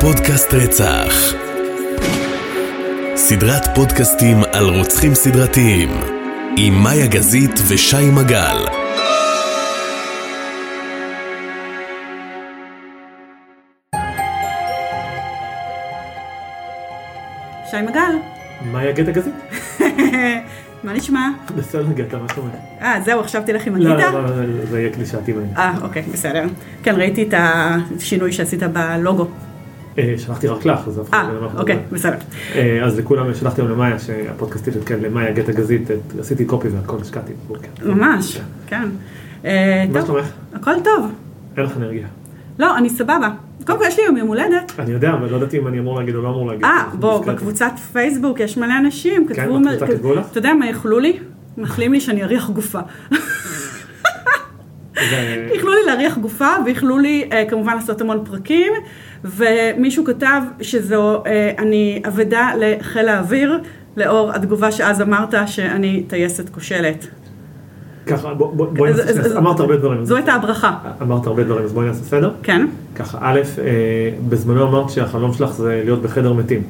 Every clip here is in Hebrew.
פודקאסט רצח. סדרת פודקאסטים על רוצחים סדרתיים, עם מאיה גזית ושי מגל. שי מגל, מאיה גטה גזית? מה נשמע? בסדר גטה, מה שלומך? אה, זהו, עכשיו תלך עם לא, הגיטה? לא, לא, לא, זה יהיה קלישאתי. אה, אוקיי, בסדר. כן, ראיתי את השינוי שעשית בלוגו. אה, שלחתי רק לך, אז אף אחד אה, לא אנחנו אוקיי. בסדר. אה, אז לכולם שלחתי היום למאיה שהפודקאסט יתעדכן למאיה גטה גזית, את- עשיתי קופי והכל השקעתי. ממש, כן. מה טוב, שלומך? הכל טוב. אין לך אנרגיה. לא, אני סבבה. קודם כל יש לי היום יום הולדת. אני יודע, אבל לא ידעתי אם אני אמור להגיד או לא אמור להגיד. אה, בוא. בקבוצת פייסבוק יש מלא אנשים, כן, כתבו... בקבוצה מ- כתבו לך? אתה יודע מה איחלו לי? מאחלים לי שאני אריח גופה. איחלו לי להריח גופה, ואיחלו לי כמובן לעשות המון פרקים, ומישהו כתב שזו, אה, אני אבדה לחיל האוויר, לאור התגובה שאז אמרת שאני טייסת כושלת. ככה, בוא- בוא- בואי אז- נעשה סדר. אמרת הרבה דברים. זו הייתה הברכה. אמרת הרבה דברים, אז בואי נעשה סדר. כן? ככה, א', אה, בזמנו אמרת שהחלום שלך זה להיות בחדר מתים.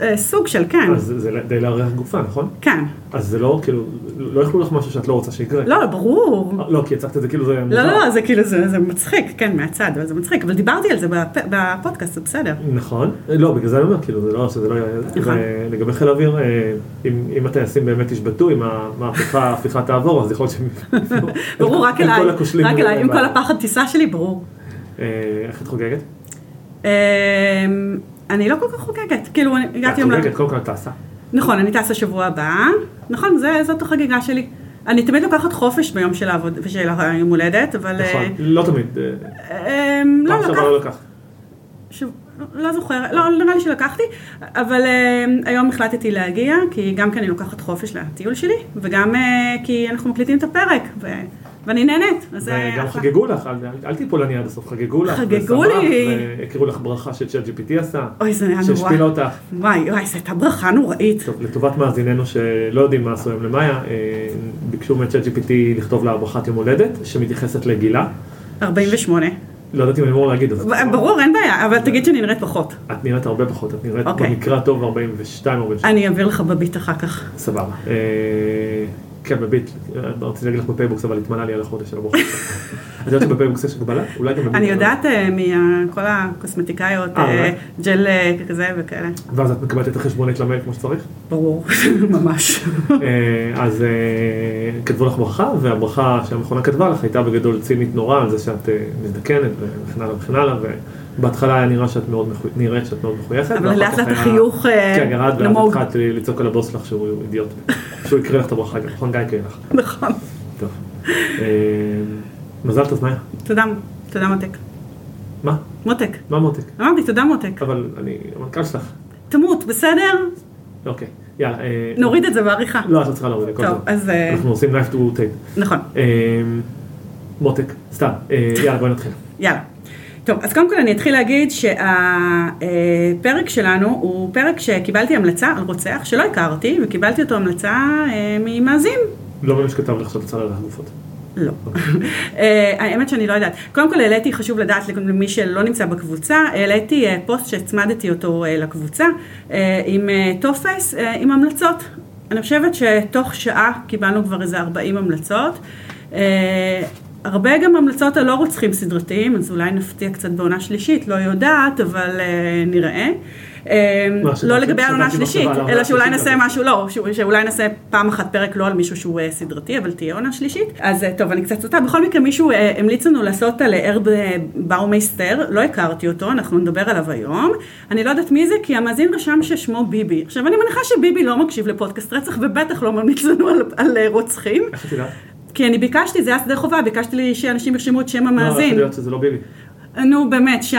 אה, סוג של כן. אז זה די לארח גופה, נכון? כן. אז זה לא, כאילו, לא יכלו לך משהו שאת לא רוצה שיקרה. לא, ברור. לא, כי הצגת את זה כאילו זה לא. לא, לא, זה כאילו, זה מצחיק, כן, מהצד, אבל זה מצחיק, אבל דיברתי על זה בפ- בפודקאסט, זה בסדר. נכון. לא, בגלל זה אני אומר, כאילו, זה לא, שזה לא. נכון. לגבי חיל האוויר, אה, אם הטייסים באמת ישבתו, אם המהפכה, ההפיכה תעבור, אז יכול להיות שהם... ברור, רק אל אליי, רק אליי, עם כל הפחד טיסה שלי, ברור. אה, איך את חוגגת? אני לא כל כך חוגגת, כאילו, אני את הגעתי היום... ל- חוגגת, קודם כל את טסה. נכון, אני טסה שבוע הבא. נכון, זה, זאת החגיגה שלי. אני תמיד לוקחת חופש ביום של העבוד... של היום הולדת, אבל... נכון. אה, לא תמיד. אה, אמ, לא, פעם שעברה לקח... לא לקחת. לא זוכרת, לא, נראה לי שלקחתי, אבל אמ, היום החלטתי להגיע, כי גם כי אני לוקחת חופש לטיול שלי, וגם אה, כי אנחנו מקליטים את הפרק, ו... ואני נהנית. וגם. חגגו לך, אל- תיפול עני עד הסוף, חגגו לך. חגגו לי. והכירו לך ברכה שצ'אט GPT עשה. אוי, זה היה נורא. שהשפילה אותך. וואי, וואי, זו הייתה ברכה נוראית. טוב, לטובת מאזיננו שלא יודעים מה עשו היום למאיה, אה, ביקשו מ-chat GPT לכתוב לה ברכת יום הולדת, שמתייחסת לגילה. 48. לא יודעת אם אני אמור להגיד את זה. ברור, אין בעיה, אבל תגיד שאני נראית פחות. את נראית הרבה פחות, את נראית אוקיי. במקרה הטוב 42 או 42. אני אעביר לך בביט אחר כך. סבבה. כן, בביט, רציתי להגיד לך בפייבוקס, אבל התמלא לי על החודש של הבוקר. את יודעת שבפייבוקס יש הגבלה? אולי גם. אני יודעת אה, מכל הקוסמטיקאיות, אה, אה? ג'ל כזה וכאלה. ואז את מקבלת את החשבונית למייל כמו שצריך? ברור, ממש. אז כתבו לך ברכה, והברכה שהמכונה כתבה לך הייתה בגדול צינית נורא על זה שאת מזדקנת וכן הלאה וכן הלאה, ובהתחלה היה נראה שאת מאוד מחו- נראית שאת מאוד מחויכת. אבל לאט לאט החיוך אה, כן, ירד, ואז נמוג. התחלת לצעוק על הבוס שלך שהוא אידיוט, שהוא יקריא לך את הברכה גם, נכון? גיא יקריא לך. נכון. טוב. אה, מזל טוב, מאיה. תודה, תודה מותק. מה? מותק. מה מותק? אמרתי, תודה מותק. אבל אני המנכ"ל שלך. תמות, בסדר? אוקיי, יאללה. אה, נוריד את זה בעריכה. לא, את לא צריכה להוריד, הכל טוב, טוב. אז אה, אנחנו עושים live to tape. נכון, אה, מותק, סתם, אה, יאללה בואי נתחיל. יאללה. טוב, אז קודם כל אני אתחיל להגיד שהפרק שלנו הוא פרק שקיבלתי המלצה על רוצח שלא הכרתי, וקיבלתי אותו המלצה אה, ממאזין לא ממש כתב לך שאת רוצה ללכת גופות. לא. אה, האמת שאני לא יודעת. קודם כל העליתי, חשוב לדעת למי שלא נמצא בקבוצה, העליתי אה, פוסט שהצמדתי אותו לקבוצה עם טופס עם המלצות. אני חושבת שתוך שעה קיבלנו כבר איזה 40 המלצות. הרבה גם המלצות על לא רוצחים סדרתיים, אז אולי נפתיע קצת בעונה שלישית, לא יודעת, אבל אה, נראה. אה, מה, לא לגבי העונה השלישית, העונה אלא שאולי נעשה אבל- משהו, לא, שאולי נעשה פעם אחת פרק לא על מישהו שהוא אה, סדרתי, אבל תהיה עונה שלישית. אז אה, טוב, אני קצת סוטה. בכל מקרה, מישהו המליץ לנו לעשות על ארד באומייסטר, לא הכרתי אותו, אנחנו נדבר עליו היום. אני לא יודעת מי זה, כי המאזין רשם ששמו ביבי. עכשיו, אני מניחה שביבי לא מקשיב לפודקאסט רצח, ובטח לא ממליץ לנו על, רוצחים. איך את יודעת? כי אני ביקשתי, זה היה שדה חובה, ביקשתי לי שאנשים ירשמו את שם לא, איך את המאזין. יודעת שזה לא ביבי? נו, באמת, שי.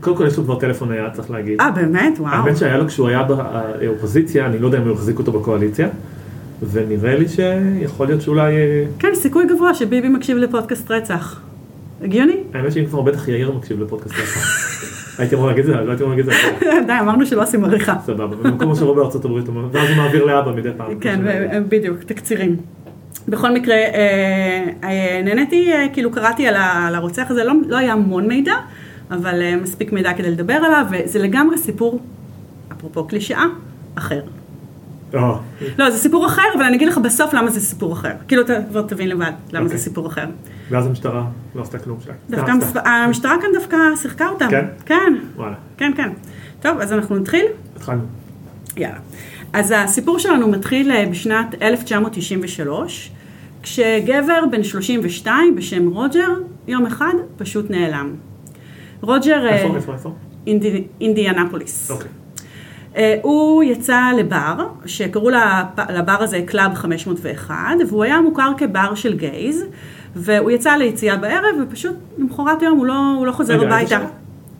קודם כל יש לו כבר טלפון נייד, צריך להגיד. אה, באמת? וואו. האמת שהיה לו כשהוא היה באופוזיציה, אני לא יודע אם הוא החזיק אותו בקואליציה, ונראה לי שיכול להיות שאולי... אה, כן, סיכוי גבוה שביבי מקשיב לפודקאסט רצח. הגיוני? האמת שאם כבר בטח יאיר מקשיב לפודקאסט שלך. הייתי אמור להגיד את זה, לא הייתי אמור להגיד את זה. די, אמרנו שלא עושים עריכה. סבבה, במקום שלא בארצות הברית, ואז הוא מעביר לאבא מדי פעם. כן, בדיוק, תקצירים. בכל מקרה, אה, אה, נהניתי, אה, כאילו קראתי על הרוצח הזה, לא, לא היה המון מידע, אבל מספיק מידע כדי לדבר עליו, וזה לגמרי סיפור, אפרופו קלישאה, אחר. או, לא, זה סיפור אחר, אבל אני אגיד לך בסוף למה זה סיפור אחר. כאילו, אתה כבר תבין לבד למה זה אוקיי. סיפור אחר. ואז המשטרה לא עשתה כלום שי. דווקא המס-. המשטרה כאן דווקא שיחקה אותם. כן? כן, וואלה, כן, כן. טוב, אז אנחנו נתחיל? התחלנו. יאללה. אז הסיפור שלנו מתחיל אה, בשנת 1993, כשגבר בן 32 בשם רוג'ר, יום אחד פשוט נעלם. רוג'ר אה, איפה, איפה, איפה? אינדי, אינדיאנפוליס. אוקיי. אה, הוא יצא לבר, שקראו לבר הזה Club 501, והוא היה מוכר כבר של גייז, והוא יצא ליציאה בערב, ופשוט למחרת היום הוא לא, הוא לא חוזר איזה הביתה. שנה?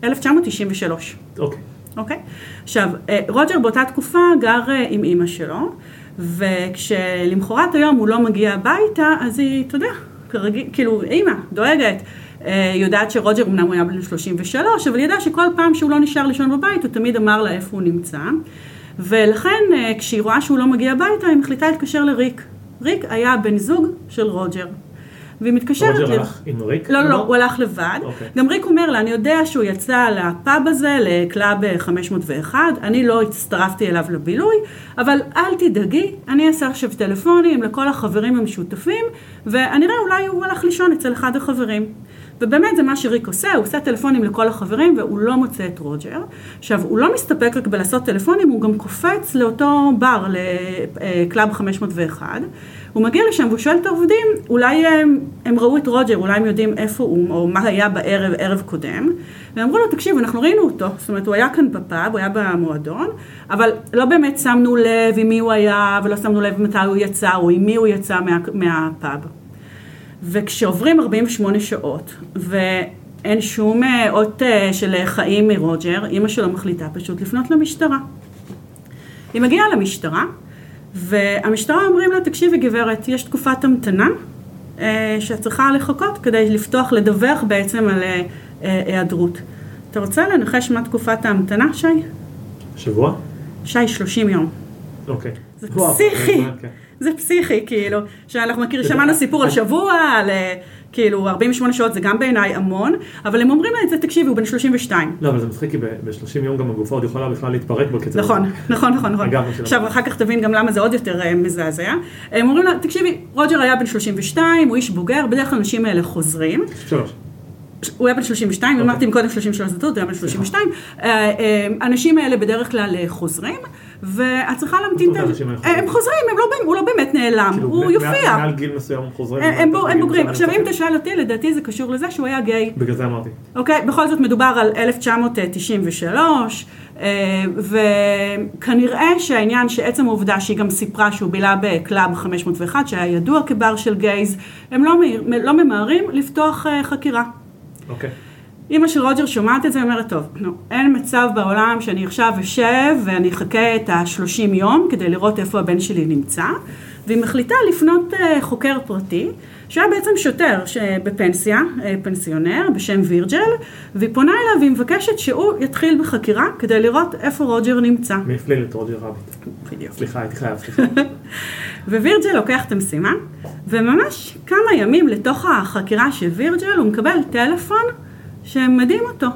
1993. אוקיי. אוקיי? עכשיו, אה, רוג'ר באותה תקופה גר אה, עם אימא שלו, וכשלמחרת היום הוא לא מגיע הביתה, אז היא, אתה יודע, כאילו, אימא, דואגת. אה, יודעת שרוג'ר אמנם הוא היה בן 33, אבל היא ידעה שכל פעם שהוא לא נשאר לישון בבית, הוא תמיד אמר לה איפה הוא נמצא. ולכן, כשהיא רואה שהוא לא מגיע הביתה, היא מחליטה להתקשר לריק. ריק היה בן זוג של רוג'ר. והיא מתקשרת... רוג'ר הלך עם ריק? לא, לא, לא, הוא הלך לבד. אוקיי. גם ריק אומר לה, אני יודע שהוא יצא לפאב הזה, ל Club 501, אני לא הצטרפתי אליו לבילוי, אבל אל תדאגי, אני אעשה עכשיו טלפונים לכל החברים המשותפים, ואני אראה, אולי הוא הלך לישון אצל אחד החברים. ובאמת זה מה שריק עושה, הוא עושה טלפונים לכל החברים והוא לא מוצא את רוג'ר. עכשיו, הוא לא מסתפק רק בלעשות טלפונים, הוא גם קופץ לאותו בר, ל Club 501. הוא מגיע לשם והוא שואל את העובדים, אולי הם, הם ראו את רוג'ר, אולי הם יודעים איפה הוא, או מה היה בערב, ערב קודם. והם אמרו לו, תקשיב, אנחנו ראינו אותו, זאת אומרת, הוא היה כאן בפאב, הוא היה במועדון, אבל לא באמת שמנו לב עם מי הוא היה, ולא שמנו לב מתי הוא יצא, או עם מי הוא יצא מה, מהפאב. וכשעוברים 48 שעות, ואין שום אה, אות אה, של חיים מרוג'ר, אימא שלו מחליטה פשוט לפנות למשטרה. היא מגיעה למשטרה, והמשטרה אומרים לה, תקשיבי גברת, יש תקופת המתנה אה, שאת צריכה לחכות כדי לפתוח, לדווח בעצם על אה, אה, היעדרות. אתה רוצה לנחש מה תקופת ההמתנה, שי? שבוע? שי, 30 יום. אוקיי. זה פסיכי. זה פסיכי, כאילו, שאנחנו מכירים, שמענו סיפור על שבוע, על אה, כאילו 48 שעות זה גם בעיניי המון, אבל הם אומרים את זה, תקשיבי, הוא בן 32. לא, אבל זה מצחיק כי ב-30 יום גם הגופה עוד יכולה בכלל להתפרק בקצב. נכון, נכון, נכון, נכון. עכשיו, אחר כך תבין גם למה זה עוד יותר אה, מזעזע. הם אומרים לה, תקשיבי, רוג'ר היה בן 32, הוא איש בוגר, בדרך כלל האנשים האלה חוזרים. שלוש. הוא היה בן 32, אוקיי. אמרתי קודם 33 זאתות, הוא היה בן 32. אה, אה, האנשים האלה בדרך כלל חוזרים, ואת צריכה להמתין... אה, הם חוזרים, הם לא הוא לא באמת נעלם, כאילו, הוא יופיע. מעל גיל מסוים הם חוזרים. הם- הם הם בוגרים. עכשיו, אם תשאל אותי, לדעתי זה קשור לזה שהוא היה גיי. בגלל זה אמרתי. אוקיי? בכל זאת מדובר על 1993, אה, וכנראה שהעניין שעצם העובדה שהיא גם סיפרה שהוא בילה ב Club 501, שהיה ידוע כבר של גייז, הם לא, לא ממהרים לפתוח אה, חקירה. אוקיי. אימא של רוג'ר שומעת את זה ואומרת, טוב, נו, אין מצב בעולם שאני עכשיו אשב ואני אחכה את ה-30 יום כדי לראות איפה הבן שלי נמצא, והיא מחליטה לפנות אה, חוקר פרטי, שהיה בעצם שוטר בפנסיה, אה, פנסיונר, בשם וירג'ל, והיא פונה אליו והיא מבקשת שהוא יתחיל בחקירה כדי לראות איפה רוג'ר נמצא. מי הפליל את רוג'ר רביט? בדיוק. סליחה, הייתי חייב, סליחה. ווירג'ל לוקח את המשימה, וממש כמה ימים לתוך החקירה של וירג'ל הוא מקבל טלפון שמדהים אותו.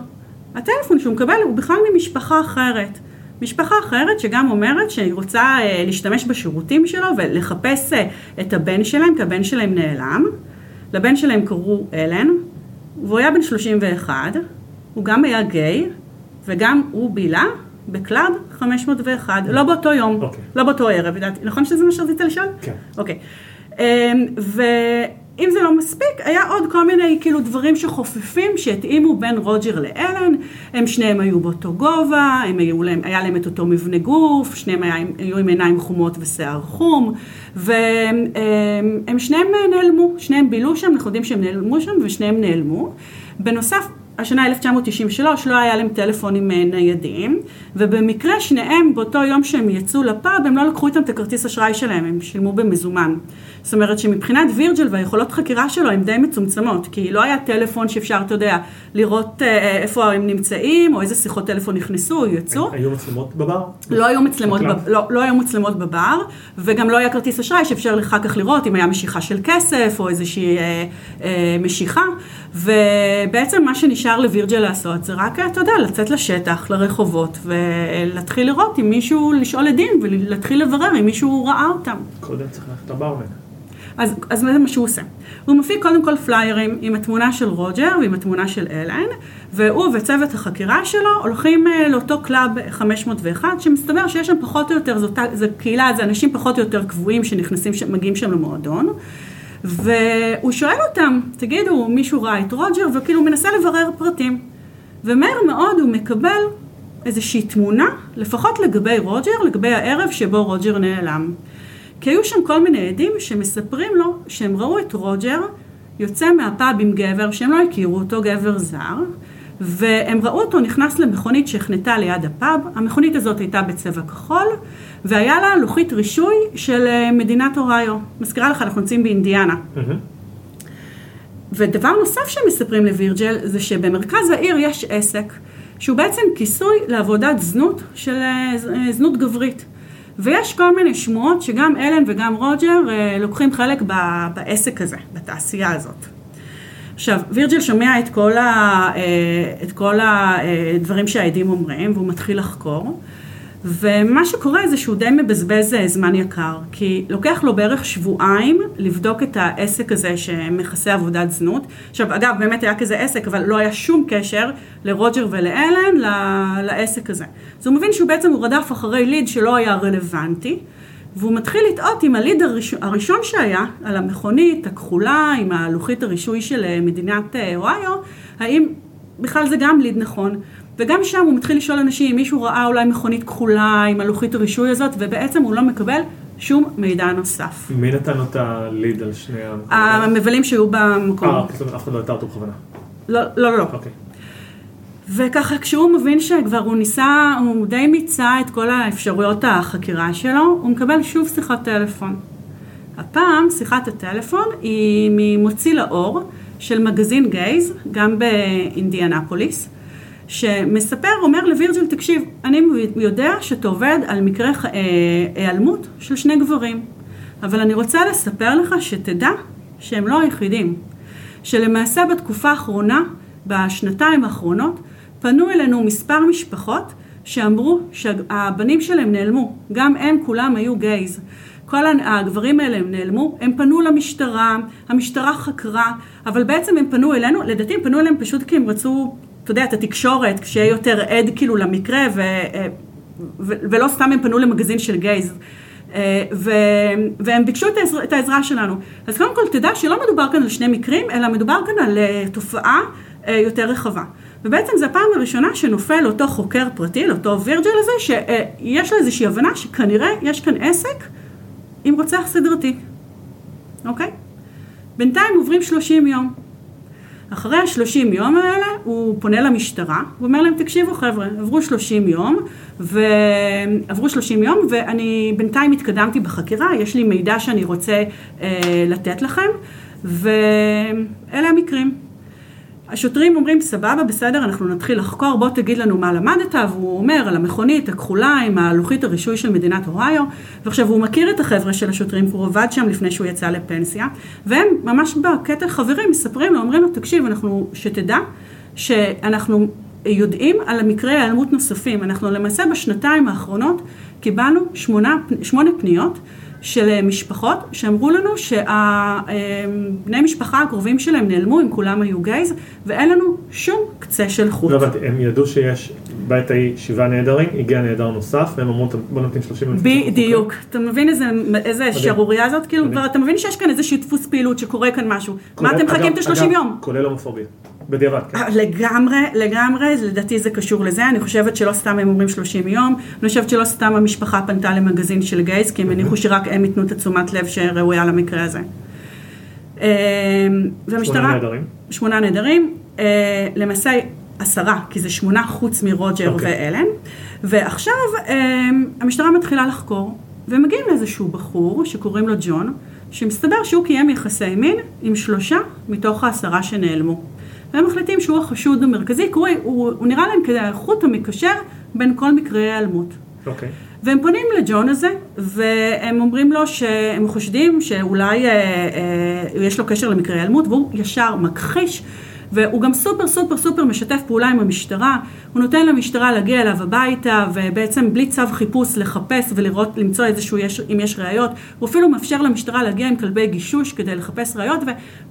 הטלפון שהוא מקבל הוא בכלל ממשפחה אחרת. משפחה אחרת שגם אומרת שהיא רוצה אה, להשתמש בשירותים שלו ולחפש אה, את הבן שלהם, כי הבן שלהם נעלם. לבן שלהם קראו אלן, והוא היה בן 31, הוא גם היה גיי, וגם הוא בילה ב Club 501, לא באותו יום, אוקיי. לא באותו ערב, נכון שזה מה שרצית לשאול? כן. אוקיי. אמ, ואם זה לא מספיק, היה עוד כל מיני כאילו דברים שחופפים שהתאימו בין רוג'ר לאלן, הם שניהם היו באותו גובה, הם היו להם, היה להם את אותו מבנה גוף, שניהם היה, היו עם עיניים חומות ושיער חום, והם שניהם נעלמו, שניהם בילו שם, אנחנו יודעים שהם נעלמו שם ושניהם נעלמו. בנוסף, השנה 1993 לא היה להם טלפונים אה, ניידים, ובמקרה שניהם באותו יום שהם יצאו לפאב, הם לא לקחו איתם את הכרטיס אשראי שלהם, הם שילמו במזומן. זאת אומרת שמבחינת וירג'ל והיכולות חקירה שלו הן די מצומצמות, כי לא היה טלפון שאפשר, אתה יודע, לראות אה, איפה הם נמצאים, או איזה שיחות טלפון נכנסו או יצאו. היו מצלמות בבר? לא היו מצלמות, ב Club? ב, לא, לא היו מצלמות בבר, וגם לא היה כרטיס אשראי שאפשר אחר כך לראות אם היה משיכה של כסף או איזושהי אה, אה, משיכה, ובעצם מה שנשאר לווירג'ל לעשות זה רק, אתה יודע, לצאת לשטח, לרחובות, ולהתחיל לראות אם מישהו, לשאול עדים, ולהתחיל לברר אם מישהו ראה אותם. קודם צריך ללכת לברמן. אז, אז זה מה שהוא עושה. הוא מפיק קודם כל פליירים עם התמונה של רוג'ר ועם התמונה של אלן, והוא וצוות החקירה שלו הולכים אה, לאותו Club 501, שמסתבר שיש שם פחות או יותר, זאת, זו קהילה, זה אנשים פחות או יותר קבועים שנכנסים, מגיעים שם למועדון. והוא שואל אותם, תגידו, מישהו ראה את רוג'ר? וכאילו הוא מנסה לברר פרטים. ומהר מאוד הוא מקבל איזושהי תמונה, לפחות לגבי רוג'ר, לגבי הערב שבו רוג'ר נעלם. כי היו שם כל מיני עדים שמספרים לו שהם ראו את רוג'ר יוצא מהפאב עם גבר שהם לא הכירו אותו, גבר זר, והם ראו אותו נכנס למכונית שהחנתה ליד הפאב, המכונית הזאת הייתה בצבע כחול, והיה לה לוחית רישוי של אה, מדינת אוריו. מזכירה לך, אנחנו נמצאים באינדיאנה. ודבר נוסף שהם מספרים לווירג'ל, זה שבמרכז העיר יש עסק, שהוא בעצם כיסוי לעבודת זנות של אה, אה, זנות גברית. ויש כל מיני שמועות שגם אלן וגם רוג'ר לוקחים חלק בעסק הזה, בתעשייה הזאת. עכשיו, וירג'ל שומע את כל, ה, את כל הדברים שהעדים אומרים, והוא מתחיל לחקור. ומה שקורה זה שהוא די מבזבז אה, זמן יקר, כי לוקח לו בערך שבועיים לבדוק את העסק הזה שמכסה עבודת זנות. עכשיו, אגב, באמת היה כזה עסק, אבל לא היה שום קשר לרוג'ר ולאלן לעסק הזה. אז הוא מבין שהוא בעצם הוא רדף אחרי ליד שלא היה רלוונטי, והוא מתחיל לטעות עם הליד הראשון, הראשון שהיה, על המכונית הכחולה, עם הלוחית הרישוי של אה, מדינת אה, אוהיו, האם בכלל זה גם ליד נכון. וגם שם הוא מתחיל לשאול אנשים אם מישהו ראה אולי מכונית כחולה עם הלוחית הרישוי הזאת, ובעצם הוא לא מקבל שום מידע נוסף. מי נתן לו את הליד על שני המבלים שהיו במקום. אה, אוקיי, אף אחד לא הייתה אותו בכוונה. לא, לא, לא. אוקיי. וככה כשהוא מבין שכבר הוא ניסה, הוא די מיצה את כל האפשרויות החקירה שלו, הוא מקבל שוב שיחת טלפון. הפעם שיחת הטלפון היא ממוציא לאור של מגזין גייז, גם באינדיאנפוליס, שמספר, אומר לווירג'ל, תקשיב, אני יודע שאתה עובד על מקרה אה, היעלמות של שני גברים, אבל אני רוצה לספר לך שתדע שהם לא היחידים. שלמעשה בתקופה האחרונה, בשנתיים האחרונות, פנו אלינו מספר משפחות שאמרו שהבנים שלהם נעלמו, גם הם כולם היו גייז. כל הגברים האלה הם נעלמו, הם פנו למשטרה, המשטרה חקרה, אבל בעצם הם פנו אלינו, לדעתי הם פנו אליהם פשוט כי הם רצו אתה יודע, את התקשורת, כשיהיה יותר עד כאילו למקרה, ו, אה, ו, ולא סתם הם פנו למגזין של גייז. אה, ו, והם ביקשו את, העזרה, את העזרה שלנו. אז קודם כל תדע שלא מדובר כאן על שני מקרים, אלא מדובר כאן על אה, תופעה יותר רחבה. ובעצם זו הפעם הראשונה שנופל אותו חוקר פרטי, לאותו וירג'ל הזה, שיש לו איזושהי הבנה שכנראה יש כאן עסק עם רוצח סדרתי, אוקיי? בינתיים עוברים 30 יום. אחרי השלושים יום האלה הוא פונה למשטרה, הוא אומר להם תקשיבו חבר'ה, עברו שלושים יום, ועברו שלושים יום ואני בינתיים התקדמתי בחקירה, יש לי מידע שאני רוצה אה, לתת לכם, ואלה המקרים. השוטרים אומרים, סבבה, בסדר, אנחנו נתחיל לחקור, בוא תגיד לנו מה למדת, והוא אומר על המכונית הכחולה עם הלוחית הרישוי של מדינת אוהיו, ועכשיו הוא מכיר את החבר'ה של השוטרים, הוא עבד שם לפני שהוא יצא לפנסיה, והם ממש בקטע חברים מספרים לו, אומרים לו, תקשיב, אנחנו, שתדע שאנחנו יודעים על המקרי היעלמות נוספים, אנחנו למעשה בשנתיים האחרונות קיבלנו שמונה, שמונה פניות של אה, משפחות שאמרו לנו שהבני משפחה הקרובים שלהם נעלמו, אם כולם היו גייז, ואין לנו שום קצה של חוט. לא הבנתי, הם ידעו שיש בעת ההיא שבעה נעדרים, הגיע נעדר נוסף, והם אמרו בוא נותנים שלושים אלף. בדיוק, אתה מבין איזה שערורייה זאת? כאילו, אתה מבין שיש כאן איזשהו דפוס פעילות שקורה כאן משהו. מה אתם מחכים את השלושים יום? כולל הומופוביה. בדיעבד, כן. אה, לגמרי, לגמרי, לדעתי זה קשור לזה, אני חושבת שלא סתם הם אומרים 30 יום, אני חושבת שלא סתם המשפחה פנתה למגזין של גייז, כי הם הניחו שרק הם ייתנו את התשומת לב שראויה למקרה הזה. אה, שמונה נהדרים. שמונה נהדרים, אה, למעשה עשרה, כי זה שמונה חוץ מרוג'ר okay. אוקיי. ואלן, ועכשיו המשטרה מתחילה לחקור, ומגיעים לאיזשהו בחור שקוראים לו ג'ון, שמסתבר שהוא קיים יחסי מין עם שלושה מתוך העשרה שנעלמו. והם מחליטים שהוא החשוד המרכזי, הוא, הוא, הוא נראה להם כחוט המקשר בין כל מקרי ההיעלמות. אוקיי. Okay. והם פונים לג'ון הזה, והם אומרים לו שהם חושדים שאולי אה, אה, יש לו קשר למקרי היעלמות, והוא ישר מכחיש, והוא גם סופר סופר סופר משתף פעולה עם המשטרה, הוא נותן למשטרה להגיע אליו הביתה, ובעצם בלי צו חיפוש לחפש ולראות, למצוא איזשהו, יש, אם יש ראיות, הוא אפילו מאפשר למשטרה להגיע עם כלבי גישוש כדי לחפש ראיות,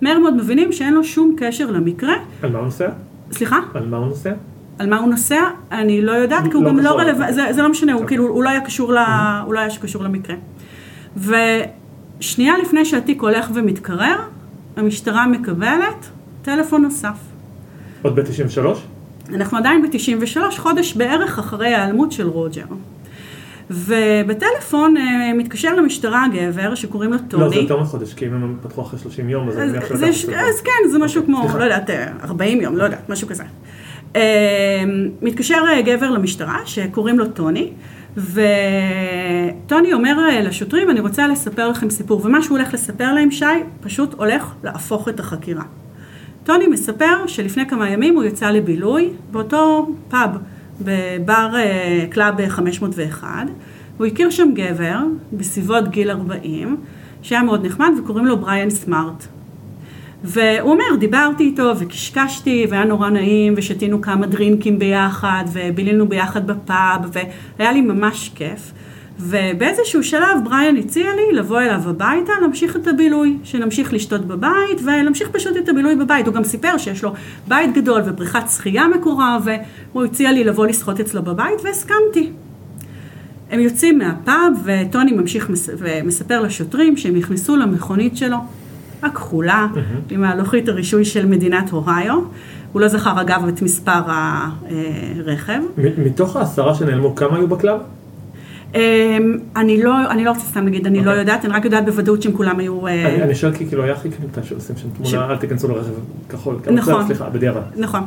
ומהר מאוד מבינים שאין לו שום קשר למקרה. על מה הוא נוסע? סליחה? על מה הוא נוסע? על מה הוא נוסע? אני לא יודעת, כי הוא לא גם לא. רלוונטי, זה, זה לא משנה, הוא אוקיי. כאילו, הוא לא היה קשור, ל... הוא לא היה קשור למקרה. ושנייה לפני שהתיק הולך ומתקרר, המשטרה מקבלת טלפון נוסף. עוד ב-93? אנחנו עדיין ב-93, חודש בערך אחרי ההיעלמות של רוג'ר. ובטלפון אה, מתקשר למשטרה גבר שקוראים לו טוני. לא, זה יותר מחודש, כי אם הם פתחו אחרי 30 יום, אז אני אז, מניח זה, שלקח ש- קצת אז כן, זה משהו כמו, סליחה. לא יודעת, אה, 40 יום, לא יודעת, משהו כזה. אה, מתקשר אה, גבר למשטרה שקוראים לו טוני, וטוני אומר אה, לשוטרים, אני רוצה לספר לכם סיפור, ומה שהוא הולך לספר להם, שי, פשוט הולך להפוך את החקירה. טוני מספר שלפני כמה ימים הוא יצא לבילוי באותו פאב, בבר אה, Club 501, הוא הכיר שם גבר בסביבות גיל 40, שהיה מאוד נחמד וקוראים לו בריאן סמארט. והוא אומר, דיברתי איתו וקשקשתי והיה נורא נעים ושתינו כמה דרינקים ביחד ובילינו ביחד בפאב והיה לי ממש כיף. ובאיזשהו שלב בריאן הציע לי לבוא אליו הביתה, להמשיך את הבילוי, שנמשיך לשתות בבית ולהמשיך פשוט את הבילוי בבית. הוא גם סיפר שיש לו בית גדול ובריכת שחייה מקורה והוא הציע לי לבוא לשחות אצלו בבית והסכמתי. הם יוצאים מהפאב וטוני ממשיך מס- ומספר לשוטרים שהם נכנסו למכונית שלו הכחולה, עם הלוחית הרישוי של מדינת הוהיו. הוא לא זכר אגב את מספר הרכב. מ- מתוך העשרה שנעלמו, כמה היו ב Club? אמ, אני לא, אני לא רוצה סתם להגיד, אני לא אוקיי. יודעת, אני רק יודעת בוודאות שהם כולם היו... אה, אני שואל כי כאילו היה הכי קטנטה שעושים שם תמונה, אל תיכנסו לרכב כחול. נכון. סליחה, בדיעבד. נכון.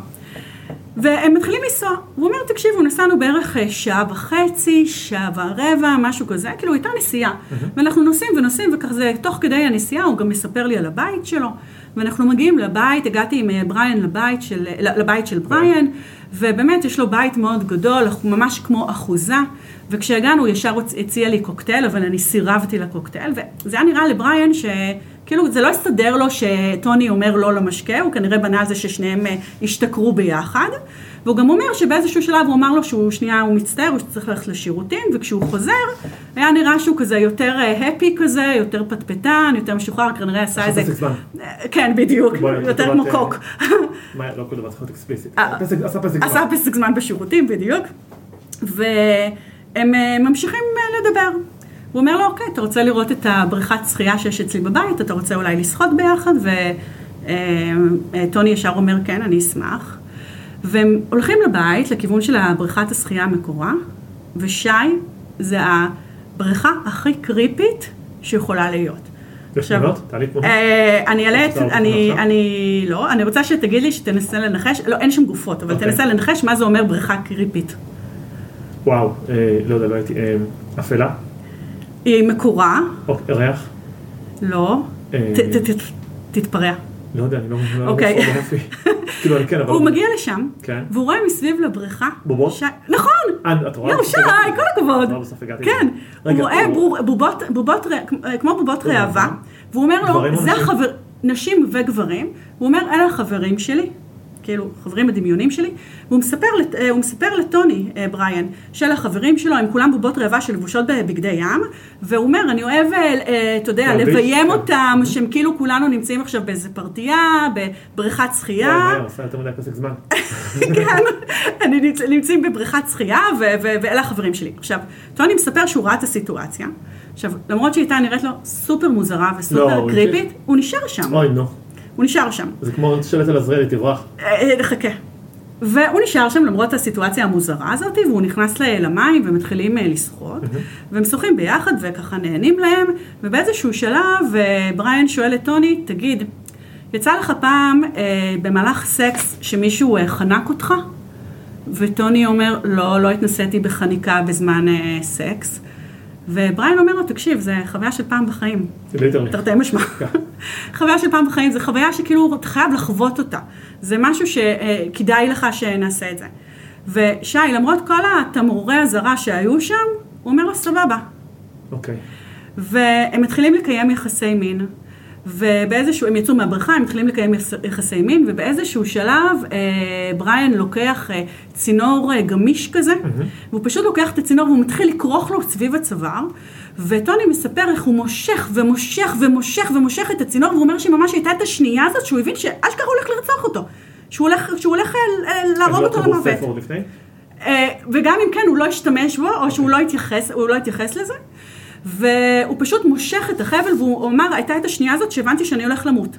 והם מתחילים לנסוע. הוא אומר, תקשיבו, נסענו בערך אה, שעה וחצי, שעה ורבע, משהו כזה, כאילו הייתה נסיעה. ואנחנו נוסעים ונוסעים, וכזה, תוך כדי הנסיעה הוא גם מספר לי על הבית שלו. ואנחנו מגיעים לבית, הגעתי עם אה, בריאן לבית של, ל- לבית של בריאן, ובאמת יש לו בית מאוד גדול, ממש כמו אחוזה. וכשהגענו הוא ישר הציע לי קוקטייל, אבל אני סירבתי לקוקטייל, וזה היה נראה לבריאן ש... כאילו זה לא הסתדר לו שטוני אומר לא למשקה, הוא כנראה בנה על זה ששניהם אה, השתכרו ביחד. והוא גם אומר שבאיזשהו שלב הוא אמר לו שהוא שנייה, הוא מצטער, הוא צריך ללכת לשירותים, וכשהוא חוזר, היה נראה שהוא כזה יותר הפי כזה, יותר פטפטן, יותר משוחרר, כנראה עשה איזה... אה, כן, בדיוק, יותר כמו אה, קוק. מה, לא כל דבר צריך להיות אקספליסיט. אה, פסק- עשה פסק עשה זמן. פסק זמן בשירותים, בדיוק. והם אה, ממשיכים אה, לדבר. הוא אומר לו, אוקיי, אתה רוצה לראות את הבריכת שחייה שיש אצלי בבית? אתה רוצה אולי לשחות ביחד? וטוני ישר אומר, כן, אני אשמח. והם הולכים לבית, לכיוון של הבריכת השחייה המקורה, ושי זה הבריכה הכי קריפית שיכולה להיות. יש עכשיו, תמונות? תעלי תמונות. אה, אני אעלה את, אני, לא, אני רוצה שתגיד לי שתנסה לנחש, לא, אין שם גופות, אבל אוקיי. תנסה לנחש מה זה אומר בריכה קריפית. וואו, אה, לא יודע, לא הייתי. אה, אפלה? היא מקורה, או, ריח? לא, אה, תתפרע. לא יודע, אני לא לא אוקיי. כאילו, אני כן, אבל... הוא מגיע לשם, כן. והוא רואה מסביב לבריכה, בובות? נכון, אה, את רואה? יואו בסוף שי. כל הכבוד, לא. כן, הוא רואה בובות, בובות, כמו בובות ראווה. ראווה, והוא אומר לו, זה נשים?" החבר, נשים וגברים, הוא אומר, אלה החברים שלי, כאילו, חברים הדמיונים שלי, והוא מספר, אה, הוא מספר לטוני אה, בריאן, של החברים שלו, הם כולם בובות ראווה שלבושות בבגדי ים, והוא אומר, אני אוהב, אה, אתה יודע, לביים כן. אותם, שהם כאילו כולנו נמצאים עכשיו באיזה פרטייה, בבריכת שחייה. וואי, מאיר, עושה יותר מדי פסק זמן. כן, אני נמצ- נמצאים בבריכת שחייה, ואלה החברים שלי. עכשיו, טוני מספר שהוא ראה את הסיטואציה. עכשיו, למרות שהיא הייתה נראית לו סופר מוזרה לא, וסופר הוא קריפית, הוא נשאר שם. אוי, נו. הוא נשאר שם. זה כמו שלט על עזריאלי, תברח. אה, אה, חכה. והוא נשאר שם למרות הסיטואציה המוזרה הזאת, והוא נכנס למים ומתחילים אה, לשחות, והם שוחים ביחד וככה נהנים להם, ובאיזשהו שלב בריאן שואל את טוני, תגיד, יצא לך פעם אה, במהלך סקס שמישהו אה, חנק אותך? וטוני אומר, לא, לא התנסיתי בחניקה בזמן אה, סקס. ובריאן אומר לו, תקשיב, זה חוויה של פעם בחיים. תרתי משמע. חוויה של פעם בחיים, זה חוויה שכאילו אתה חייב לחוות אותה. זה משהו שכדאי לך שנעשה את זה. ושי, למרות כל התמרורי אזהרה שהיו שם, הוא אומר לו, סבבה. אוקיי. והם מתחילים לקיים יחסי מין. ובאיזשהו, הם יצאו מהבריכה, הם מתחילים לקיים יחס- יחסי מין, ובאיזשהו שלב אה, בריאן לוקח אה, צינור אה, גמיש כזה, והוא פשוט לוקח את הצינור והוא מתחיל לכרוך לו סביב הצוואר, וטוני מספר איך הוא מושך ומושך ומושך ומושך את הצינור, והוא אומר שממש הייתה את השנייה הזאת שהוא הבין שאשכרה הולך לרצוח אותו. שהוא הולך, שהוא הולך אה, אה, להרוג אותו לא למוות. אה, וגם אם כן, הוא לא השתמש בו, או שהוא לא התייחס, הוא לא התייחס לזה. והוא פשוט מושך את החבל, והוא אמר, הייתה את השנייה הזאת שהבנתי שאני הולך למות.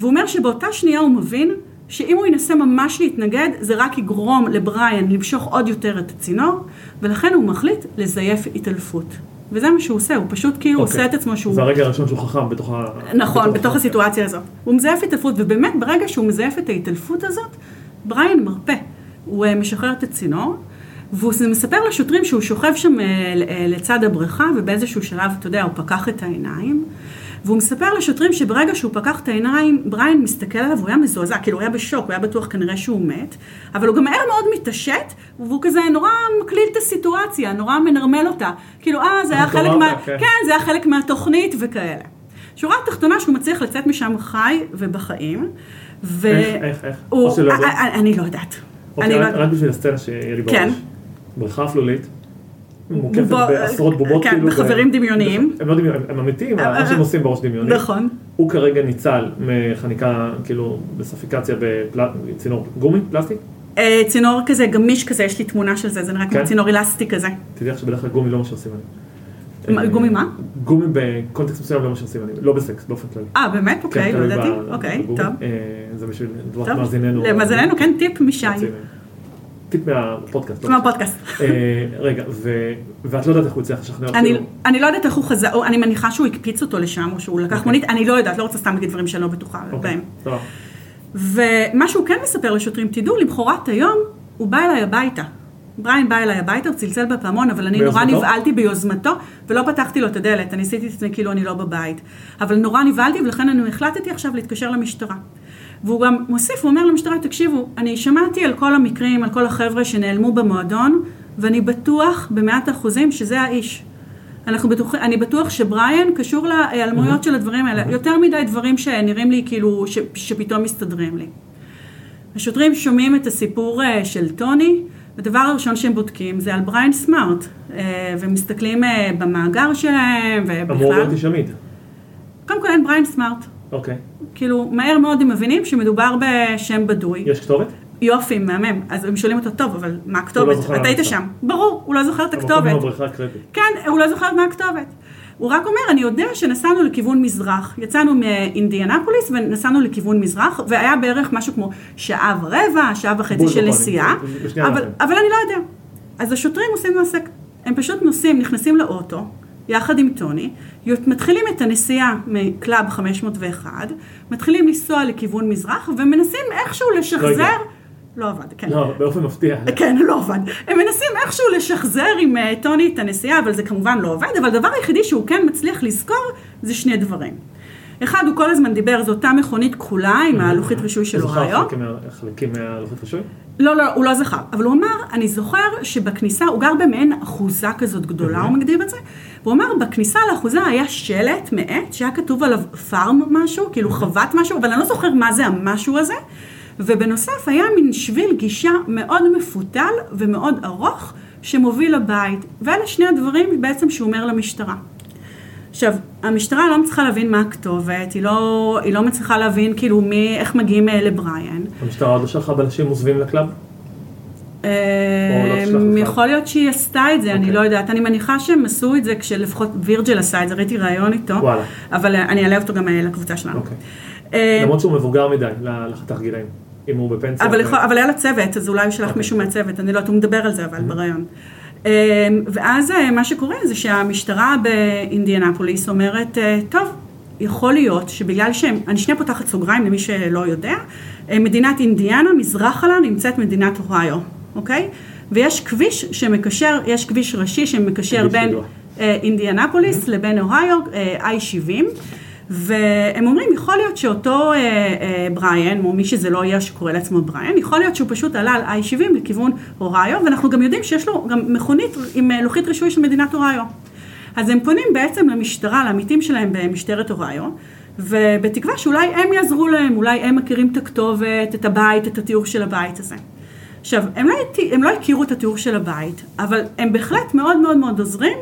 והוא אומר שבאותה שנייה הוא מבין שאם הוא ינסה ממש להתנגד, זה רק יגרום לבריאן למשוך עוד יותר את הצינור, ולכן הוא מחליט לזייף התעלפות. וזה מה שהוא עושה, הוא פשוט כאילו אוקיי. עושה את עצמו שהוא... זה הרגע הראשון שהוא חכם בתוך ה... נכון, בתוך הסיטואציה הזאת. הוא מזייף התעלפות, ובאמת ברגע שהוא מזייף את ההתעלפות הזאת, בריין מרפה. הוא אה, משחרר את הצינור, והוא מספר לשוטרים שהוא שוכב שם אה, לצד הבריכה, ובאיזשהו שלב, אתה יודע, הוא פקח את העיניים. והוא מספר לשוטרים שברגע שהוא פקח את העיניים, בריין מסתכל עליו, הוא היה מזועזע, כאילו הוא היה בשוק, הוא היה בטוח כנראה שהוא מת, אבל הוא גם מהר מאוד מתעשת, והוא כזה נורא מקליל את הסיטואציה, נורא מנרמל אותה. כאילו, אה, זה היה חלק מה... כן. כן, זה היה חלק מהתוכנית וכאלה. שורה תחתונה שהוא מצליח לצאת משם חי ובחיים. ו... איך, איך, איך? הוא... או שלא יודע. אני, לא יודעת. אני אוקיי, לא רק- בשביל הסצנה שיהיה לי כן. בריכה אפלולית. מוקפת בעשרות בובות כן, כאילו. בחברים ב- דמיוניים. הם לא דמיוניים, הם אמיתיים, אה, מה שהם עושים בראש דמיוני. נכון. הוא כרגע ניצל מחניקה, כאילו, בספיקציה בצינור גומי, פלסטיק. אה, צינור כזה גמיש כזה, יש לי תמונה של זה, זה נראה כן? כמו צינור אלסטי כזה. תדעי לך שבדרך כלל גומי לא מה שעושים. מה, גומי מה? גומי בקונטקסט מסוים לא מה שעושים אני, לא בסקס, באופן כללי. אה, באמת? אוקיי, כן, לא תלוי ידעתי. אוקיי. טוב. אה, זה בשביל טוב. מאזיננו. למאזיננו, כן, טיפ משי. טיפ מהפודקאסט. לא מהפודקאסט. אה, רגע, ואת לא יודעת איך הוא הצליח לשכנע כאילו. אני לא יודעת איך הוא חזר, אני מניחה שהוא הקפיץ אותו לשם, או שהוא לקח אוקיי. מונית, אני לא יודעת, לא רוצה סתם להגיד דברים שאני לא בטוחה אוקיי, בהם. ומה שהוא כן מספר לשוטרים, תדעו, למחרת היום הוא בא אליי הביתה. בריין בא אליי הביתה, הוא צלצל בפעמון, אבל אני נורא? נבהלתי ביוזמתו, ולא פתחתי לו את הדלת, אני עשיתי את עצמי כאילו אני לא בבית. אבל נורא נבהלתי, ולכן אני החלטתי עכשיו להתקשר למשטרה. והוא גם מוסיף, הוא אומר למשטרה, תקשיבו, אני שמעתי על כל המקרים, על כל החבר'ה שנעלמו במועדון, ואני בטוח במאת אחוזים שזה האיש. אנחנו בטוח, אני בטוח שבריאן קשור להיעלמויות של הדברים האלה. יותר מדי דברים שנראים לי כאילו, ש, שפתאום מסתדרים לי. השוטרים שומעים את הסיפור אה, של טוני, הדבר הראשון שהם בודקים זה על בריין סמארט, אה, ומסתכלים אה, במאגר שלהם, אמור ובכלל, להיות איש עמיד. קודם כל אין בריין סמארט. אוקיי. כאילו, מהר מאוד הם מבינים שמדובר בשם בדוי. יש כתובת? יופי, מהמם. אז הם שואלים אותו, טוב, אבל מה הכתובת? זוכר אתה היית. שם. ברור, הוא לא זוכר את הכתובת. כן, הוא לא זוכר מה הכתובת. הוא רק אומר, אני יודע שנסענו לכיוון מזרח. יצאנו מאינדיאנפוליס ונסענו לכיוון מזרח, והיה בערך משהו כמו שעה ורבע, שעה וחצי של. נסיעה. אבל. אבל אני לא יודע. אז השוטרים עושים מעשה, הם פשוט נוסעים, נכנסים לאוטו, יחד עם טוני, מתחילים את הנסיעה מקלאב 501, מתחילים לנסוע לכיוון מזרח, ומנסים איכשהו לא לשחזר... הגיע. לא עבד, כן. לא, באופן מפתיע. כן, לא עבד. הם מנסים איכשהו לשחזר עם אה, טוני את הנסיעה, אבל זה כמובן לא עובד, אבל הדבר היחידי שהוא כן מצליח לזכור זה שני דברים. אחד, הוא כל הזמן דיבר, זו אותה מכונית כחולה עם הלוחית רישוי של אוהיו. חלקים מה- חלקים מהלוחית רישוי? לא, לא, הוא לא זכר, אבל הוא אמר, אני זוכר שבכניסה, הוא גר במעין אחוזה כזאת גדולה, הוא מגדיר את זה, והוא אמר, בכניסה לאחוזה היה שלט מעט שהיה כתוב עליו פארם משהו, כאילו חוות משהו, אבל אני לא זוכר מה זה המשהו הזה, ובנוסף היה מין שביל גישה מאוד מפותל ומאוד ארוך שמוביל לבית, ואלה שני הדברים בעצם שהוא אומר למשטרה. עכשיו, המשטרה לא מצליחה להבין מה הכתובת, היא לא, היא לא מצליחה להבין כאילו מי, איך מגיעים אה, לבריאן. המשטרה עוד לא שלחה בלשים מוזבים לקלאב? או לא. יכול להיות שהיא עשתה את זה, אני אוקיי. לא יודעת. אני מניחה שהם עשו את זה כשלפחות וירג'ל עשה את זה, ראיתי ראיון איתו. אבל אה, אני אעלה אותו גם אה, לקבוצה שלנו. אוקיי. אה, למרות שהוא מבוגר מדי לחתך גילאים. אם הוא בפנסיה. אבל, היה לו צוות, אז אולי הוא שלח אוקיי. מישהו מהצוות, אני לא יודעת, הוא מדבר על זה אבל בריאיון. אמ, ואז אה, מה שקורה זה שהמשטרה באינדיאנפוליס אומרת, אה, טוב, יכול להיות שבגלל שהם, אני שנייה פותחת סוגריים למי שלא יודע, אה, מדינת אינדיאנה, מזרחה לה נמצאת מדינת אוהיו, אוקיי? ויש כביש שמקשר, יש כביש ראשי שמקשר בין. אה, אינדיאנפוליס לבין אוהיו, אה, I-70, והם אומרים, יכול להיות שאותו אה, אה, בריאן, או מי שזה לא יהיה שקורא לעצמו בריאן, יכול להיות שהוא פשוט עלה על I-70 לכיוון אוהיו, ואנחנו גם יודעים שיש לו גם מכונית עם אה, לוחית רישוי של מדינת אוהיו. אז הם פונים בעצם למשטרה, לעמיתים שלהם במשטרת אוהיו, ובתקווה שאולי הם יעזרו להם, אולי הם מכירים את הכתובת, את הבית, את התיאור של הבית הזה. עכשיו, הם לא, הם לא הכירו את התיאור של הבית, אבל הם בהחלט מאוד מאוד מאוד עוזרים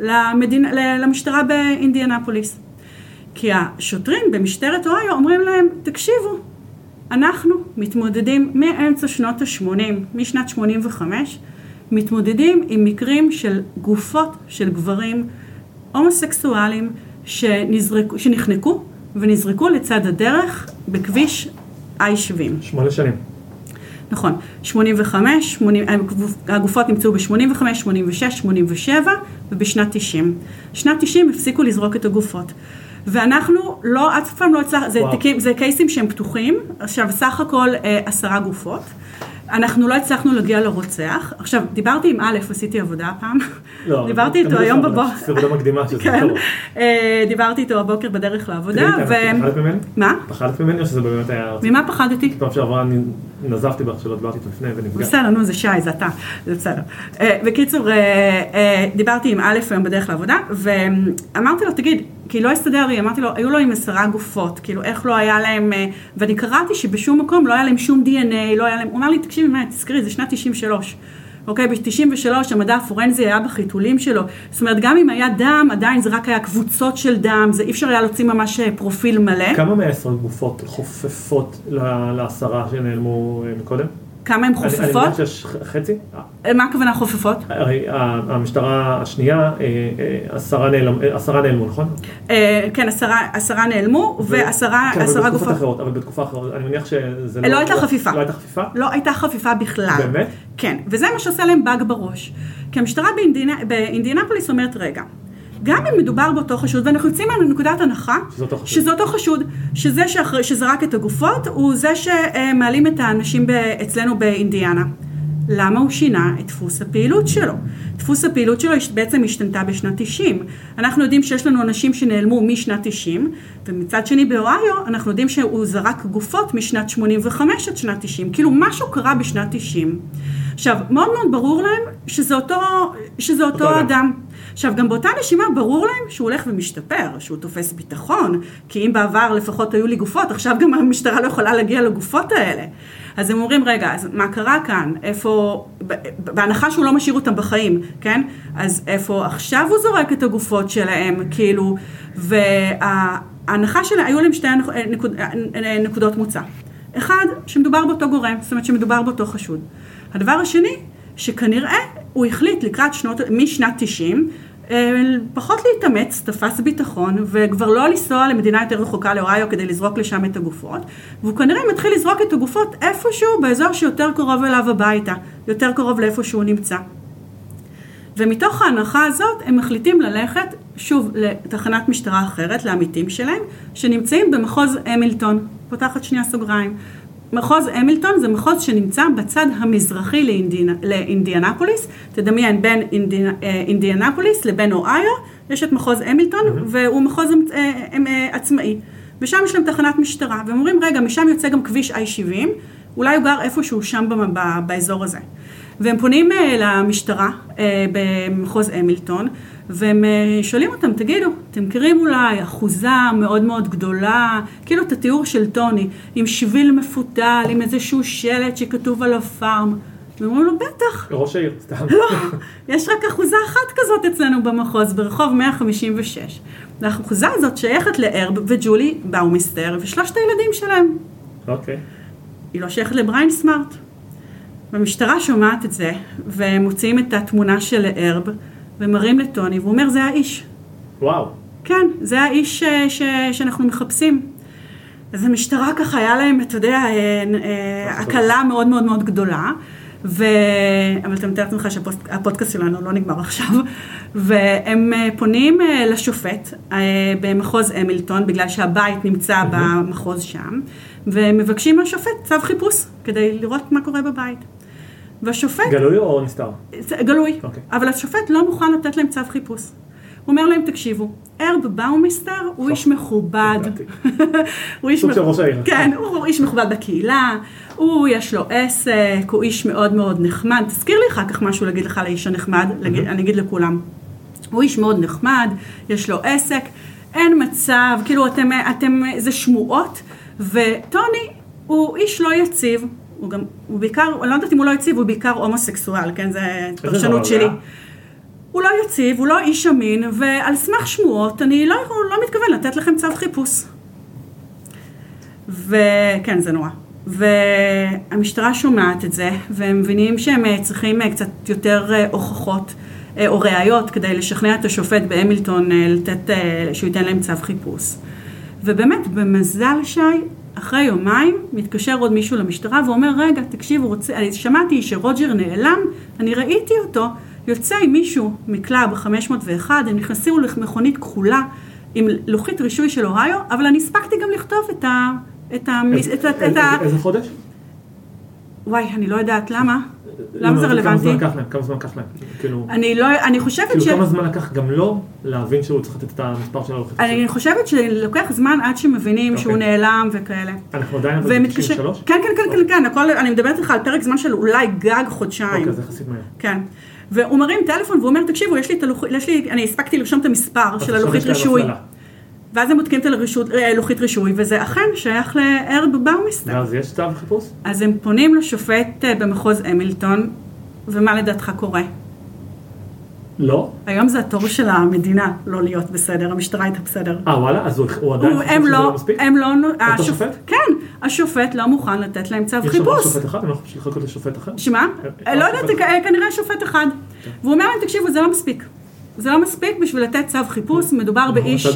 למדינ... למשטרה באינדיאנפוליס. כי השוטרים במשטרת אוהיו אומרים להם, תקשיבו, אנחנו מתמודדים מאמצע שנות ה-80, משנת 85, מתמודדים עם מקרים של גופות של גברים הומוסקסואלים שנזרקו, שנחנקו ונזרקו לצד הדרך בכביש I-70. שמונה שנים. נכון, 85, 80, הגופות נמצאו ב-85, 86, 87 ובשנת 90. שנת 90 הפסיקו לזרוק את הגופות. ואנחנו לא, אף פעם לא הצלחנו, זה, זה קייסים שהם פתוחים, עכשיו סך הכל אה, עשרה גופות. אנחנו לא הצלחנו להגיע לרוצח. עכשיו, דיברתי עם א', עשיתי עבודה הפעם. לא, דיברתי איתו היום בבוקר. זה עבודה מקדימה שזה כן. טוב. אה, דיברתי איתו הבוקר בדרך לעבודה. תגידי, פחדת ממני? מה? פחדת ממני או שזה באמת היה... ממה פחדתי? פעם שעברה אני נזפתי בך שלא דיברתי לפני ונפגעתי. בסדר, נו, זה שי, זה אתה, זה בסדר. אה, בקיצור, אה, אה, דיברתי עם א' היום בדרך לעבודה, ואמרתי לו, תגיד, כי לא הסתדר לי, אמרתי לו, היו לו עם עשרה גופות, כאילו איך לא היה להם, ואני קראתי שבשום מקום לא היה להם שום DNA, לא היה להם, הוא אמר לי, תקשיבי, מה, תזכרי, זה שנת 93. אוקיי, ב-93 המדע הפורנזי היה בחיתולים שלו, זאת אומרת גם אם היה דם, עדיין זה רק היה קבוצות של דם, זה אי אפשר היה להוציא ממש פרופיל מלא. כמה מעשרות גופות חופפות לעשרה שנעלמו מקודם? כמה הן חופפות? אני שיש חצי. מה הכוונה חופפות? הרי המשטרה השנייה, עשרה נעלמו, נכון? כן, עשרה נעלמו, ועשרה גופות. בתקופות אחרות, אבל בתקופה אחרת, אני מניח שזה לא... לא הייתה חפיפה. לא הייתה חפיפה? לא הייתה חפיפה בכלל. באמת? כן, וזה מה שעושה להם באג בראש. כי המשטרה באינדיאנפוליס אומרת, רגע, גם אם מדובר באותו חשוד, ואנחנו יוצאים מנקודת הנחה, שזה אותו חשוד, שזה שאחרי, שזרק את הגופות, הוא זה שמעלים את האנשים אצלנו באינדיאנה. למה הוא שינה את דפוס הפעילות שלו? דפוס הפעילות שלו בעצם השתנתה בשנת 90. אנחנו יודעים שיש לנו אנשים שנעלמו משנת 90, ומצד שני באוהיו אנחנו יודעים שהוא זרק גופות משנת 85 עד שנת 90. כאילו משהו קרה בשנת 90. עכשיו, מאוד מאוד ברור להם שזה אותו, שזה אותו, אותו אדם. עכשיו, גם באותה נשימה ברור להם שהוא הולך ומשתפר, שהוא תופס ביטחון, כי אם בעבר לפחות היו לי גופות, עכשיו גם המשטרה לא יכולה להגיע לגופות האלה. אז הם אומרים, רגע, אז מה קרה כאן? איפה, בהנחה שהוא לא משאיר אותם בחיים, כן? אז איפה עכשיו הוא זורק את הגופות שלהם, כאילו, וההנחה שלהם, היו להם שתי נקוד, נקודות מוצא. אחד, שמדובר באותו גורם, זאת אומרת שמדובר באותו חשוד. הדבר השני, שכנראה הוא החליט לקראת שנות, משנת 90, פחות להתאמץ, תפס ביטחון, וכבר לא לנסוע למדינה יותר רחוקה לאוהיו כדי לזרוק לשם את הגופות, והוא כנראה מתחיל לזרוק את הגופות איפשהו באזור שיותר קרוב אליו הביתה, יותר קרוב לאיפה שהוא נמצא. ומתוך ההנחה הזאת הם מחליטים ללכת שוב לתחנת משטרה אחרת, לעמיתים שלהם, שנמצאים במחוז המילטון, פותחת שנייה סוגריים. מחוז המילטון זה מחוז שנמצא בצד המזרחי לאינדיאנ... לאינדיאנפוליס, תדמיין בין אינדיאנ... אה, אינדיאנפוליס לבין אוהיו, יש את מחוז המילטון mm-hmm. והוא מחוז אה, אה, עצמאי, ושם יש להם תחנת משטרה, והם אומרים רגע משם יוצא גם כביש I-70, אולי הוא גר איפשהו שם באזור הזה. והם פונים למשטרה במחוז המילטון, והם שואלים אותם, תגידו, אתם מכירים אולי אחוזה מאוד מאוד גדולה, כאילו את התיאור של טוני, עם שביל מפותל, עם איזשהו שלט שכתוב עליו פארם. והם אומרים לו, בטח. ראש העיר, סתם. לא, יש רק אחוזה אחת כזאת אצלנו במחוז, ברחוב 156. והאחוזה הזאת שייכת לארב וג'ולי באומיסטר ושלושת הילדים שלהם. אוקיי. היא לא שייכת לבריין סמארט. והמשטרה שומעת את זה, והם מוציאים את התמונה של ארב, ומראים לטוני, והוא אומר, זה האיש. וואו. כן, זה האיש ש, ש, שאנחנו מחפשים. אז המשטרה ככה, היה להם, אתה יודע, אה, אה, הקלה מאוד מאוד מאוד גדולה. ו... אבל אתה מתאר לעצמך שהפודקאסט שלנו לא נגמר עכשיו, והם אה, פונים לשופט במחוז המילטון, בגלל שהבית נמצא במחוז שם, ומבקשים מהשופט צו חיפוש, כדי לראות מה קורה בבית. והשופט... גלוי או נסתר? גלוי, okay. אוקיי. אבל השופט לא מוכן לתת להם צו חיפוש. הוא אומר להם, תקשיבו, ארב באומיסטר הוא איש מכובד. הוא איש מכובד. כן, הוא איש מכובד בקהילה, הוא יש לו עסק, הוא איש מאוד מאוד נחמד. תזכיר לי אחר כך משהו להגיד לך על האיש הנחמד, אני אגיד לכולם. הוא איש מאוד נחמד, יש לו עסק. אין מצב, כאילו אתם, אתם, זה שמועות, וטוני הוא איש לא יציב, הוא גם, הוא בעיקר, אני לא יודעת אם הוא לא יציב, הוא בעיקר הומוסקסואל, כן, זה פרשנות שלי. הוא לא יציב, הוא לא איש אמין, ועל סמך שמועות אני לא, לא מתכוון לתת לכם צו חיפוש. וכן, זה נורא. והמשטרה שומעת את זה, והם מבינים שהם אה, צריכים אה, קצת יותר אה, הוכחות או ראיות כדי לשכנע את השופט בהמילטון לתת, שהוא ייתן להם צו חיפוש. ובאמת, במזל שי, אחרי יומיים מתקשר עוד מישהו למשטרה ואומר, רגע, תקשיב, רוצה, שמעתי שרוג'ר נעלם, אני ראיתי אותו, יוצא עם מישהו מקלאב 501, הם נכנסו למכונית כחולה עם לוחית רישוי של אוהיו, אבל אני הספקתי גם לכתוב את ה... את ה... איזה חודש? וואי, אני לא יודעת למה. למה זה רלוונטי? כמה זמן לקח להם? כאילו... אני לא, אני חושבת ש... כאילו כמה זמן לקח גם לו להבין שהוא צריך לתת את המספר של הלוחית? אני חושבת שלוקח זמן עד שמבינים שהוא אוקיי. נעלם וכאלה. אנחנו עדיין אבל ב-93? כן, כן, כן, כן, הכל, אני מדברת איתך על פרק זמן של אולי גג חודשיים. אוקיי, זה יחסית מהר. כן. והוא מרים טלפון והוא אומר, תקשיבו, יש לי את הלוחית, אני הספקתי לרשום את המספר של הלוחית רישוי. ואז הם בודקים את הלוחית אה, רישוי, וזה אכן שייך להרב באומיסטר. ואז יש צו חיפוש? אז הם פונים לשופט אה, במחוז המילטון, ומה לדעתך קורה? לא. היום זה התור של המדינה לא להיות בסדר, המשטרה הייתה בסדר. אה וואלה? אז הוא עדיין חושב שזה לא מספיק? הם לא... אותו שופט? כן, השופט לא מוכן לתת להם צו חיפוש. יש שם שופט אחד? הם לא יכולים לחכות לשופט אחר? שמה? אה, לא יודעת, כנראה שופט אחד. כן. והוא אומר להם, תקשיבו, זה לא מספיק. זה לא מספיק בשביל לתת צו חיפוש, מדובר באיש,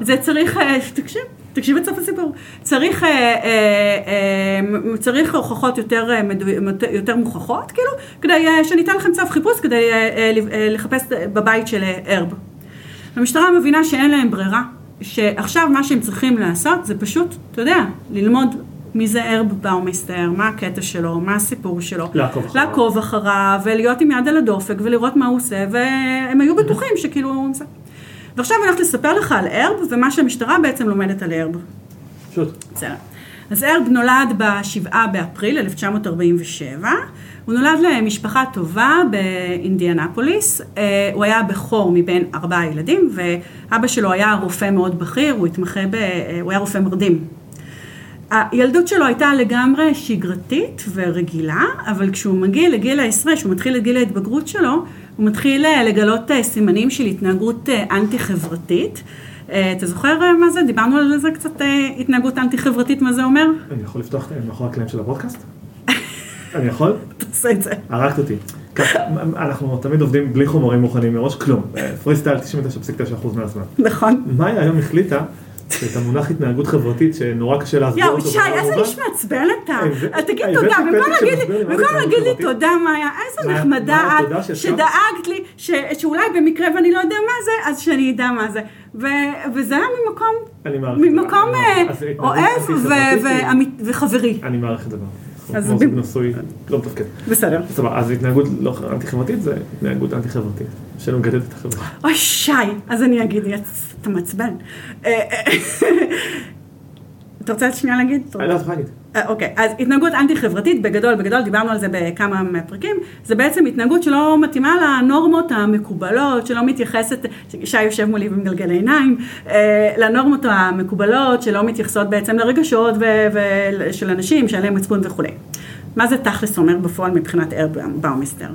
זה צריך, אה, תקשיב, תקשיב את סוף הסיפור, צריך, אה, אה, צריך הוכחות יותר, יותר מוכחות, כאילו, כדי שניתן לכם צו חיפוש כדי לחפש בבית של ארב. המשטרה מבינה שאין להם ברירה, שעכשיו מה שהם צריכים לעשות זה פשוט, אתה יודע, ללמוד מי זה ארב באומסטר, מה הקטע שלו, מה הסיפור שלו. לעקוב אחריו. לעקוב אחריו, ולהיות עם יד על הדופק, ולראות מה הוא עושה, והם היו בטוחים שכאילו. ועכשיו אני הולכת לספר לך על ארב, ומה שהמשטרה בעצם לומדת על ארב. פשוט. בסדר. אז ארב נולד ב-7 באפריל 1947. הוא נולד למשפחה טובה באינדיאנפוליס, אה, הוא היה בכור מבין ארבעה ילדים, ואבא שלו היה רופא מאוד בכיר, הוא התמחה ב... אה, הוא היה רופא מרדים. הילדות שלו הייתה לגמרי שגרתית ורגילה, אבל כשהוא מגיע לגיל העשרה, כשהוא מתחיל את גיל ההתבגרות שלו, הוא מתחיל אה, לגלות אה, סימנים של התנהגות אה, אנטי-חברתית. אתה זוכר מה זה? דיברנו על זה קצת, התנהגות אנטי-חברתית, מה זה אומר? אני יכול לפתוח מאחורי הקלעים של הפודקאסט? אני יכול? תעשה את זה. הרגת אותי. אנחנו תמיד עובדים בלי חומרים מוכנים מראש, כלום. פרי סטייל 99.9% מהזמן. נכון. מאיה היום החליטה את המונח התנהגות חברתית שנורא קשה להסביר אותו. יואו, שי, איזה איש מעצבן אתה. תגיד תודה, במקום להגיד לי תודה, מאיה, איזה נחמדה את, שדאגת לי, שאולי במקרה ואני לא יודע מה זה, אז שאני אדע מה זה. וזה היה ממקום, ממקום אה, אוהב וחברי. אני מעריך את זה מאוד. אז נשוי לא מתפקד. בסדר. סבבה, אז התנהגות לא אנטי חברתית זה התנהגות אנטי חברתית, שנוגדת את החברה. אוי שי, אז אני אגיד, אתה מעצבן. אתה רוצה שנייה להגיד? אני לא, יכולה להגיד. אה, אוקיי, אז התנהגות אנטי-חברתית, בגדול, בגדול, דיברנו על זה בכמה מהפרקים, זה בעצם התנהגות שלא מתאימה לנורמות המקובלות, שלא מתייחסת, שי יושב מולי ומגלגל עיניים, אה, לנורמות המקובלות, שלא מתייחסות בעצם לרגשות של אנשים, שאין להם מצפון וכולי. מה זה תכלס אומר בפועל מבחינת ארב באומיסטר?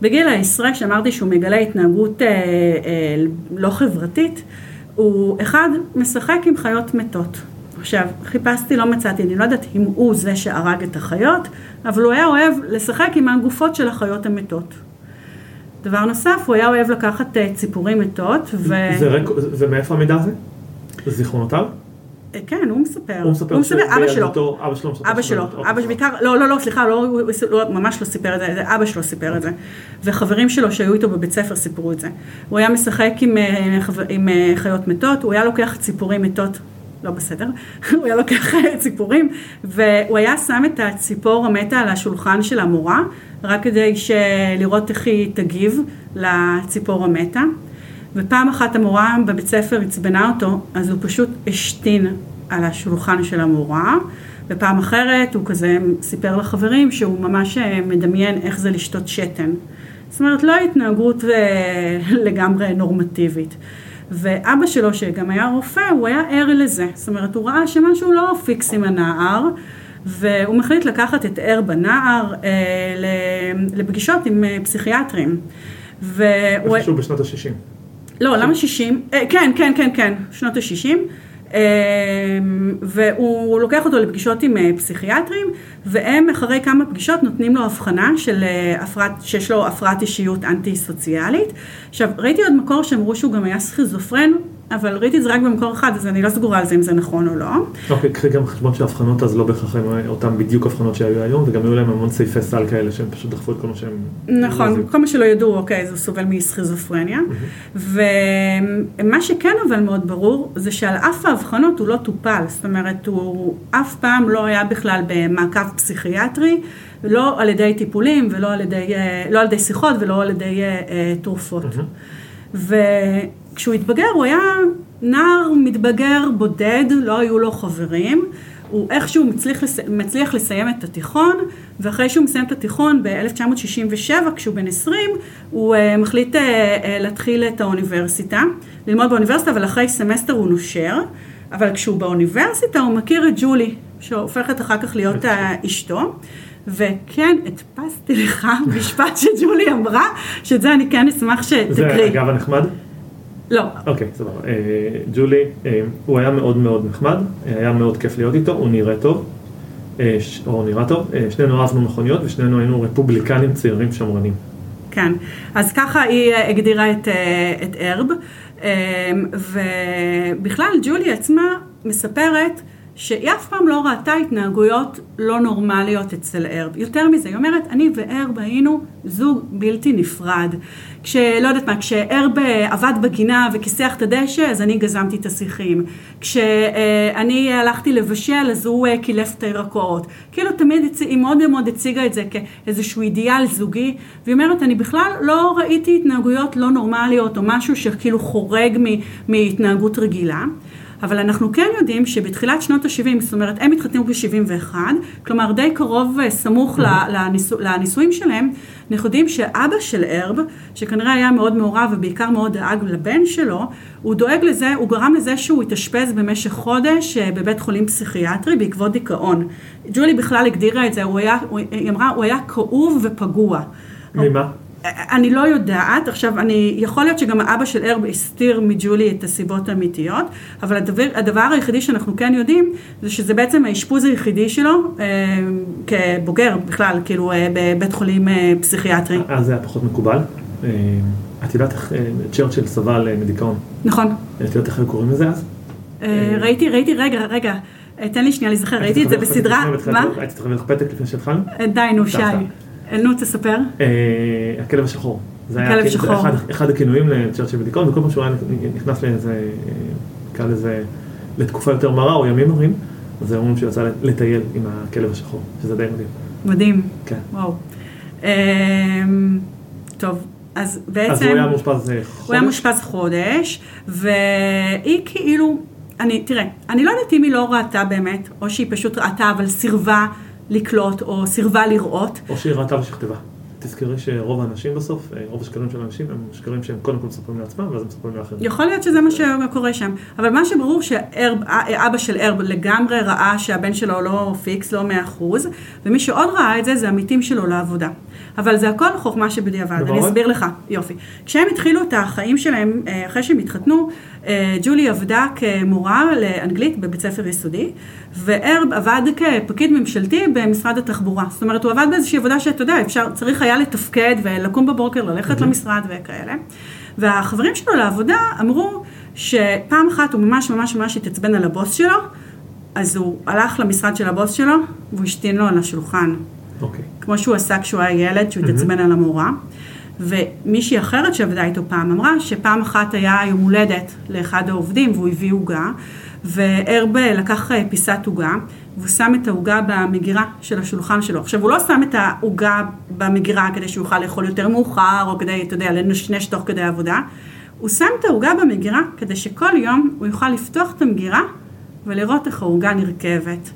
בגיל העשרה, שאמרתי שהוא מגלה התנהגות אה, אה, לא חברתית, הוא אחד, משחק עם חיות מתות. עכשיו, חיפשתי, לא מצאתי, אני לא יודעת אם הוא זה שהרג את החיות, אבל הוא היה אוהב לשחק עם הגופות של החיות המתות. דבר נוסף, הוא היה אוהב לקחת אה, ציפורים מתות, ו... זה, רק... זה מאיפה המידע הזה? זה זיכרונותיו? אה, כן, הוא מספר. הוא מספר, הוא מספר אבא שלו. אבא שלו מספר. אבא שלו, אבא שלו, בעיקר, לא, לא, לא, סליחה, לא, הוא לא, ממש לא סיפר את זה, זה אבא שלו סיפר את זה. וחברים שלו שהיו איתו בבית ספר סיפרו את זה. הוא היה משחק עם, אה, עם חיות מתות, הוא היה לוקח ציפורים מתות לא בסדר, הוא היה לוקח ציפורים, והוא היה שם את הציפור המתה על השולחן של המורה, רק כדי לראות איך היא תגיב לציפור המתה. ופעם אחת המורה בבית ספר עצבנה אותו, אז הוא פשוט השתין על השולחן של המורה, ופעם אחרת הוא כזה סיפר לחברים שהוא ממש אה, מדמיין איך זה לשתות שתן. זאת אומרת, לא התנהגות אה, לגמרי נורמטיבית. ואבא שלו, שגם היה רופא, הוא היה ער לזה. זאת אומרת, הוא ראה שמשהו לא פיקס עם הנער, והוא מחליט לקחת את ער בנער אה, לפגישות עם אה, פסיכיאטרים. והוא... איפשהו בשנות ה-60. לא, למה 60? אה, כן, כן, כן, כן, שנות ה-60. אמ, והוא לוקח אותו לפגישות עם אה, פסיכיאטרים, והם אחרי כמה פגישות נותנים לו הבחנה של אה, הפרעת, שיש לו הפרעת אישיות אנטי סוציאלית. עכשיו, ראיתי עוד מקור שאמרו שהוא גם היה סכיזופרן, אבל ראיתי את זה רק במקור אחד, אז אני לא סגורה על זה אם זה נכון או לא. אוקיי, קחי גם חשבון שהאבחנות אז לא בהכרח הם אותם בדיוק אבחנות שהיו היום, וגם היו להם המון סעיפי סל כאלה שהם פשוט דחפו את כל מה שהם... נכון, כל מה שלא ידעו, אוקיי, זה סובל מסכיזופרניה. ומה שכן אבל מאוד ברור, זה שעל אף האבחנות הוא לא טופל, זאת אומרת, הוא אף פעם לא היה בכלל במעקב פסיכיאטרי. לא על ידי טיפולים ולא על ידי, אה, לא על ידי שיחות ולא על ידי אה, תרופות. Mm-hmm. כשהוא התבגר הוא היה נער מתבגר בודד, לא היו לו חברים. הוא איכשהו מצליח, לס... מצליח לסיים את התיכון, ואחרי שהוא מסיים את התיכון ב-1967, כשהוא בן 20, הוא אה, מחליט אה, אה, להתחיל את האוניברסיטה, ללמוד באוניברסיטה, אבל אחרי סמסטר הוא נושר, אבל כשהוא באוניברסיטה הוא מכיר את ג'ולי, שהופכת אחר כך להיות אשתו. וכן, הדפסתי לך משפט שג'ולי אמרה, שאת זה אני כן אשמח שתקריא. זה אגב הנחמד? לא. אוקיי, סבבה. אה, ג'ולי, אה, הוא היה מאוד מאוד נחמד, היה מאוד כיף להיות איתו, הוא נראה טוב, אה, או נראה טוב, שנינו אהבנו מכוניות ושנינו היינו רפובליקנים צעירים שמרנים. כן, אז ככה היא הגדירה את, את ארב, ובכלל ג'ולי עצמה מספרת שהיא אף פעם לא ראתה התנהגויות לא נורמליות אצל ארב. יותר מזה, היא אומרת, אני וארב היינו זוג בלתי נפרד. כשלא יודעת מה, כשארב עבד בגינה וכיסח את הדשא, אז אני גזמתי את השיחים. כשאני הלכתי לבשל, אז הוא קילף את הירקות. כאילו תמיד היא מאוד מאוד הציגה את זה כאיזשהו אידיאל זוגי, והיא אומרת, אני בכלל לא ראיתי התנהגויות לא נורמליות או משהו שכאילו חורג מהתנהגות רגילה. אבל אנחנו כן יודעים שבתחילת שנות ה-70, זאת אומרת, הם התחתנו ב-71, כלומר די קרוב וסמוך mm-hmm. לניסו, לנישואים שלהם, אנחנו יודעים שאבא של ארב, שכנראה היה מאוד מעורב ובעיקר מאוד דאג לבן שלו, הוא דואג לזה, הוא גרם לזה שהוא התאשפז במשך חודש אה, בבית חולים פסיכיאטרי בעקבות דיכאון. ג'ולי בכלל הגדירה את זה, הוא היה, הוא, היא אמרה, הוא היה כאוב ופגוע. ממה? אני לא יודעת, עכשיו אני, יכול להיות שגם האבא של ארב הסתיר מג'ולי את הסיבות האמיתיות, אבל הדבר, הדבר היחידי שאנחנו כן יודעים, זה שזה בעצם האשפוז היחידי שלו אה, כבוגר בכלל, כאילו אה, בבית חולים אה, פסיכיאטרי. אז זה היה פחות מקובל. אה, את יודעת איך אה, צ'רצ'יל סבל אה, מדיכאון? נכון. את יודעת איך היו קוראים לזה אז? אה, אה, ראיתי, ראיתי, רגע, רגע. אה, תן לי שנייה להיזכר, ראיתי את זה בסדרה, מה? הייתי צריך להביא לך פתק לפני שהתחלנו? די, נו, שי. נו, תספר. אה, הכלב השחור. זה היה אחד, אחד הכינויים לצ'רצ'יל בדיכאון, וכל פעם שהוא היה נכנס לאיזה, נקרא לזה, לתקופה יותר מרה או ימים מרים, אז הם אומרים שהוא יצא לטייל עם הכלב השחור, שזה די מדהים. מדהים. כן. וואו. אמ, טוב, אז בעצם... אז הוא היה מאושפז חודש? הוא היה מאושפז חודש, והיא כאילו, אני, תראה, אני לא יודעת אם היא לא ראתה באמת, או שהיא פשוט ראתה אבל סירבה לקלוט או סירבה לראות. או שהיא ראתה ושכתבה. תזכרי שרוב האנשים בסוף, אה, רוב השקרים של האנשים הם שקרים שהם קודם כל מספרים לעצמם ואז הם מספרים לאחרים. יכול להיות שזה מה שקורה שם, אבל מה שברור שאבא של ארב לגמרי ראה שהבן שלו לא פיקס, לא מאה אחוז, ומי שעוד ראה את זה זה עמיתים שלו לעבודה. אבל זה הכל חוכמה שבדיעבד, אני אסביר לך, יופי. כשהם התחילו את החיים שלהם, אה, אחרי שהם התחתנו, אה, ג'ולי עבדה כמורה לאנגלית בבית ספר יסודי, וארב עבד כפקיד ממשלתי במשרד התחבורה. זאת אומרת, הוא עבד באיזושהי עבודה שאתה יודע, אפשר, צריך היה לתפקד ולקום בבוקר, ללכת mm-hmm. למשרד וכאלה. והחברים שלו לעבודה אמרו שפעם אחת הוא ממש ממש ממש התעצבן על הבוס שלו, אז הוא הלך למשרד של הבוס שלו והוא השתין לו על השולחן. אוקיי. Okay. כמו שהוא עשה כשהוא היה ילד, שהוא התעצבן mm-hmm. על המורה. ומישהי אחרת שעבדה איתו פעם אמרה שפעם אחת היה יום הולדת לאחד העובדים והוא הביא עוגה, והרבה לקח אה, פיסת עוגה, והוא שם את העוגה במגירה של השולחן שלו. עכשיו, הוא לא שם את העוגה במגירה כדי שהוא יוכל לאכול יותר מאוחר, או כדי, אתה יודע, לנשנש תוך כדי עבודה. הוא שם את העוגה במגירה כדי שכל יום הוא יוכל לפתוח את המגירה ולראות איך העוגה נרכבת.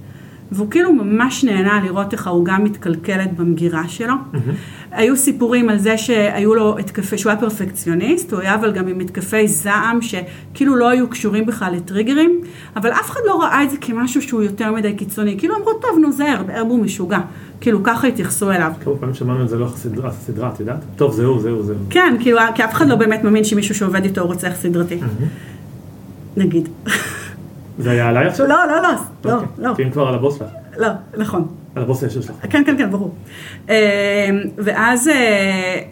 והוא כאילו ממש נהנה לראות איך העוגה מתקלקלת במגירה שלו. Mm-hmm. היו סיפורים על זה שהיו לו התקפי, שהוא היה פרפקציוניסט, הוא היה אבל גם עם התקפי זעם שכאילו לא היו קשורים בכלל לטריגרים, אבל אף אחד לא ראה את זה כמשהו שהוא יותר מדי קיצוני, כאילו אמרו, טוב, נו זה הרב, הרב הוא משוגע, כאילו ככה התייחסו אליו. כמה פעמים שמענו את זה לאורך הסדרה, הסדרה, את יודעת? טוב, זהו, זהו, זהו. כן, כאילו, כי אף אחד לא באמת מאמין שמישהו שעובד איתו הוא רוצח סדרתי, נגיד. זה היה עליי עכשיו? לא, לא, לא, לא, אוקיי. לא, כי אם כבר על הבוס שלך. לא, נכון. על הבוס הישיר שלך. כן, כן, כן, ברור. אה, ואז אה,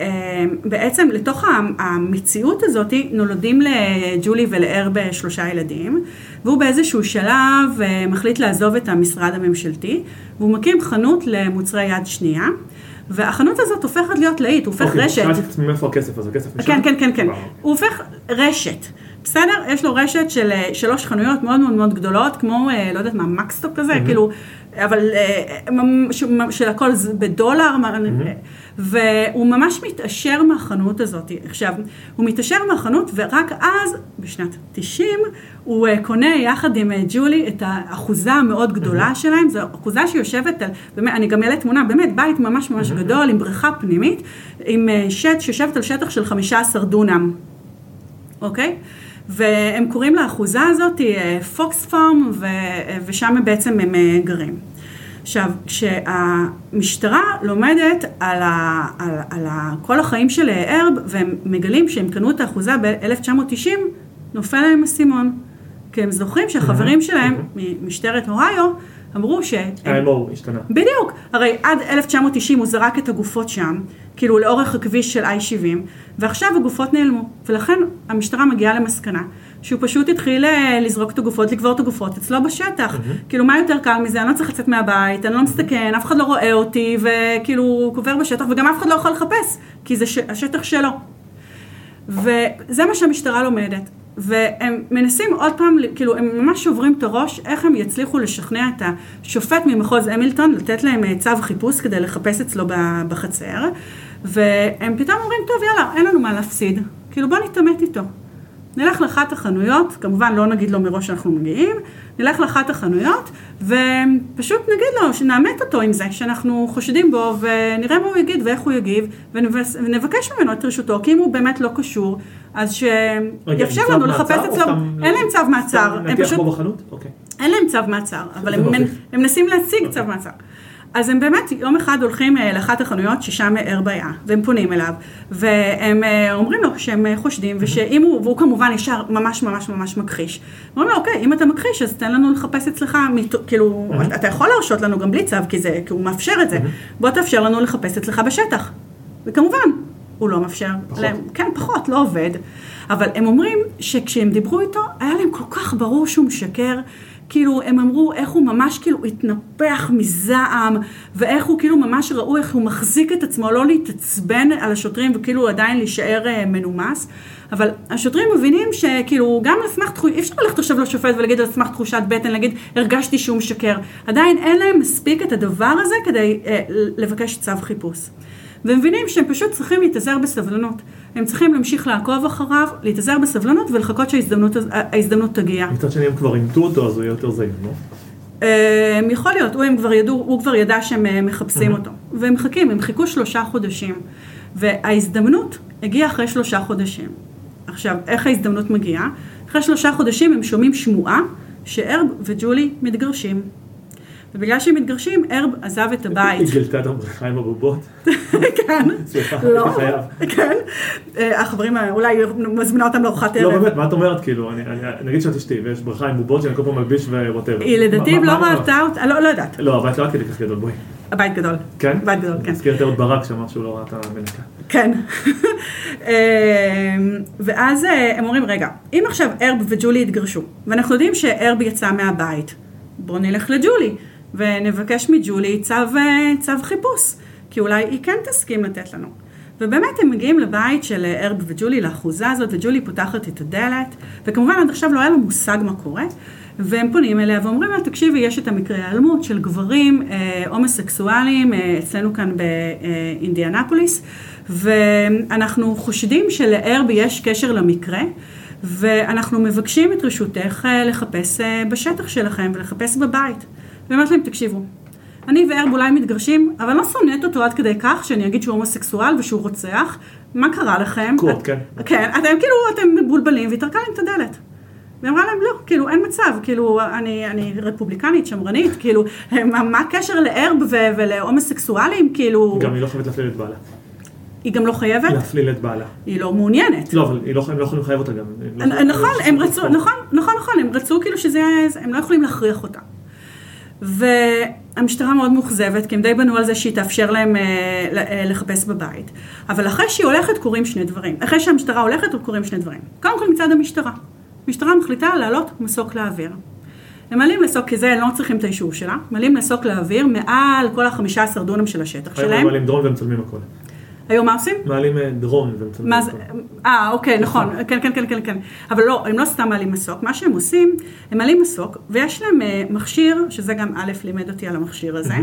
אה, בעצם לתוך המציאות הזאת נולדים לג'ולי ולערב שלושה ילדים, והוא באיזשהו שלב מחליט לעזוב את המשרד הממשלתי, והוא מקים חנות למוצרי יד שנייה. והחנות הזאת הופכת להיות להיט, הוא הופך אוקיי, רשת. שאלתי את עצמי מאיפה הכסף הזה, הכסף משם? כן, כן, כן, כן. וואו. הוא הופך רשת. בסדר? יש לו רשת של אה, שלוש חנויות מאוד מאוד מאוד גדולות, כמו, אה, לא יודעת מה, מקסטוק כזה, כאילו, אבל אה, של הכל בדולר, מה- והוא ממש מתעשר מהחנות הזאת. עכשיו, הוא מתעשר מהחנות, ורק אז, בשנת 90, הוא קונה יחד עם ג'ולי את האחוזה המאוד גדולה שלהם, זו אחוזה שיושבת על, באמת, אני גם אעלה תמונה, באמת, בית ממש ממש גדול, עם בריכה פנימית, עם שט שיושבת על שטח של 15 דונם. אוקיי? והם קוראים לאחוזה הזאת פוקס פארם, ושם בעצם הם אה, גרים. עכשיו, כשהמשטרה לומדת על, ה, על, על ה, כל החיים של אה, הרב, והם מגלים שהם קנו את האחוזה ב-1990, נופל להם אסימון. כי הם זוכרים שהחברים שלהם ממשטרת אוהיו אמרו שהם ה-MO השתנה. בדיוק, הרי עד 1990 הוא זרק את הגופות שם, כאילו לאורך הכביש של I-70, ועכשיו הגופות נעלמו, ולכן המשטרה מגיעה למסקנה שהוא פשוט התחיל אה, לזרוק את הגופות, לקבור את הגופות אצלו בשטח. כאילו, מה יותר קל מזה? אני לא צריך לצאת מהבית, אני לא מסתכן, אף אחד לא רואה אותי, וכאילו, הוא קובר בשטח, וגם אף אחד לא יכול לחפש, כי זה ש... השטח שלו. וזה מה שהמשטרה לומדת. והם מנסים עוד פעם, כאילו, הם ממש שוברים את הראש, איך הם יצליחו לשכנע את השופט ממחוז המילטון, לתת להם אה, צו חיפוש כדי לחפש אצלו בחצר, והם פתאום אומרים, טוב, יאללה, אין לנו מה להפסיד, כאילו, בוא נתעמת איתו. נלך לאחת החנויות, כמובן לא נגיד לו מראש שאנחנו מגיעים, נלך לאחת החנויות ופשוט נגיד לו, שנאמת אותו עם זה, שאנחנו חושדים בו ונראה מה הוא יגיד ואיך הוא יגיב ונבקש ממנו את רשותו, כי אם הוא באמת לא קשור, אז שיאפשר לנו לחפש אצלו, אין להם צו מעצר, הם פשוט? אוקיי. אין להם צו מעצר, אבל הם, מנסים להציג צו מעצר. אז הם באמת יום אחד הולכים אה, לאחת החנויות ששם ערב היה, והם פונים אליו, והם אה, אומרים לו שהם אה, חושדים, ושאם הוא, והוא כמובן ישר ממש ממש ממש מכחיש. אומרים לו, אוקיי, אם אתה מכחיש, אז תן לנו לחפש אצלך, כאילו, אתה יכול להרשות לנו גם בלי צו, כי זה, כי הוא מאפשר את זה, בוא תאפשר לנו לחפש אצלך בשטח. וכמובן, הוא לא מאפשר. פחות. להם, כן, פחות, לא עובד. אבל הם אומרים שכשהם דיברו איתו, היה להם כל כך ברור שהוא משקר. כאילו, הם אמרו איך הוא ממש כאילו התנפח מזעם, ואיך הוא כאילו ממש ראו איך הוא מחזיק את עצמו, לא להתעצבן על השוטרים וכאילו עדיין להישאר אה, מנומס. אבל השוטרים מבינים שכאילו, גם על סמך תחושה, אי אפשר ללכת עכשיו לשופט ולהגיד על סמך תחושת בטן, להגיד, הרגשתי שהוא משקר. עדיין אין להם מספיק את הדבר הזה כדי אה, לבקש צו חיפוש. והם מבינים שהם פשוט צריכים להתאזר בסבלנות. הם צריכים להמשיך לעקוב אחריו, להתאזר בסבלנות ולחכות שההזדמנות ההזדמנות תגיע. מצד שני הם כבר אימתו אותו, אז הוא יהיה יותר זהיר, לא? אה, יכול להיות, הוא, הם כבר ידעו, הוא כבר ידע שהם אה, מחפשים אותו. והם מחכים, הם חיכו שלושה חודשים. וההזדמנות הגיעה אחרי שלושה חודשים. עכשיו, איך ההזדמנות מגיעה? אחרי שלושה חודשים הם שומעים שמועה שארב וג'ולי מתגרשים. ובגלל שהם מתגרשים, ארב עזב את הבית. היא גילתה את הבריכה עם הבובות. כן. סליחה, לא. כן. אה, החברים, אה, אולי מזמינה אותם לארוחת לא, ערב. באמת, מה את אומרת? כאילו, נגיד שאת אשתי, ויש בריכה עם בובות שאני כל פעם מלביש וווטאבר. היא לדעתי לא ראתה אותה, לא לא יודעת. לא, הבית לא עד כדי כך גדול, בואי. הבית גדול. כן? בית גדול, כן. מזכיר את אהוד ברק שאמר שהוא לא ראה את המנקה. כן. אה, ואז אה, הם אומרים, רגע, אם עכשיו ארב וג'ולי התגרשו, ואנחנו יודעים שארב יצא מהבית, בואו נלך לג'ולי, ונבקש מג'ולי צו, אה, צו חיפוש, כי אולי היא כן תסכים לתת לנו. ובאמת הם מגיעים לבית של אה, ארב וג'ולי, לאחוזה הזאת, וג'ולי פותחת את הדלת, וכמובן עד עכשיו לא היה לו מושג מה קורה, והם פונים אליה ואומרים לה, תקשיבי, יש את המקרה האלמות של גברים אה, הומוסקסואלים אה, אצלנו כאן באינדיאנפוליס, ואנחנו חושדים שלארבי יש קשר למקרה, ואנחנו מבקשים את רשותך אה, לחפש אה, בשטח שלכם ולחפש בבית. ואומרת להם, תקשיבו, אני והרב אולי מתגרשים, אבל אני לא שונאת אותו עד כדי כך שאני אגיד שהוא הומוסקסואל ושהוא רוצח. מה קרה לכם? קורט, את- כן. כן, אתם כאילו, אתם מבולבלים, והיא טרקה להם את הדלת. והיא אמרה להם, לא, כאילו, אין מצב, כאילו, אני, אני רפובליקנית, שמרנית, כאילו, מה, מה הקשר לערב ו- ולהומוסקסואלים, כאילו, גם היא לא חייבת להפליל את בעלה. היא גם לא חייבת, להפליל את בעלה. היא לא מעוניינת. לא, אבל היא לא- הם לא יכולים לחייב אותה גם. לא יכולים- נכון, הם רצו, נכון, נכון, נכון, הם רצו כאילו שזה הם לא יכולים להכריח אותה. והמשטרה מאוד מאוכזבת, כי הם די בנו על זה שהיא תאפשר להם אה, אה, לחפש בבית. אבל אחרי שהיא הולכת קורים שני דברים. אחרי שהמשטרה הולכת קורים שני דברים. קודם כל מצד המשטרה. המשטרה מחליטה להעלות מסוק לאוויר. הם מעלים מסוק, כי זה, הם לא צריכים את האישור שלה, מעלים מסוק לאוויר מעל כל ה-15 דונם של השטח שלהם. הם מעלים דרון ומצלמים הכל. היום מה עושים? מעלים אה, דרון מה זה. אה, אוקיי, נכון, כן, כן, כן, כן, כן. אבל לא, הם לא סתם מעלים מסוק, מה שהם עושים, הם מעלים מסוק, ויש להם אה, מכשיר, שזה גם א' לימד אותי על המכשיר הזה,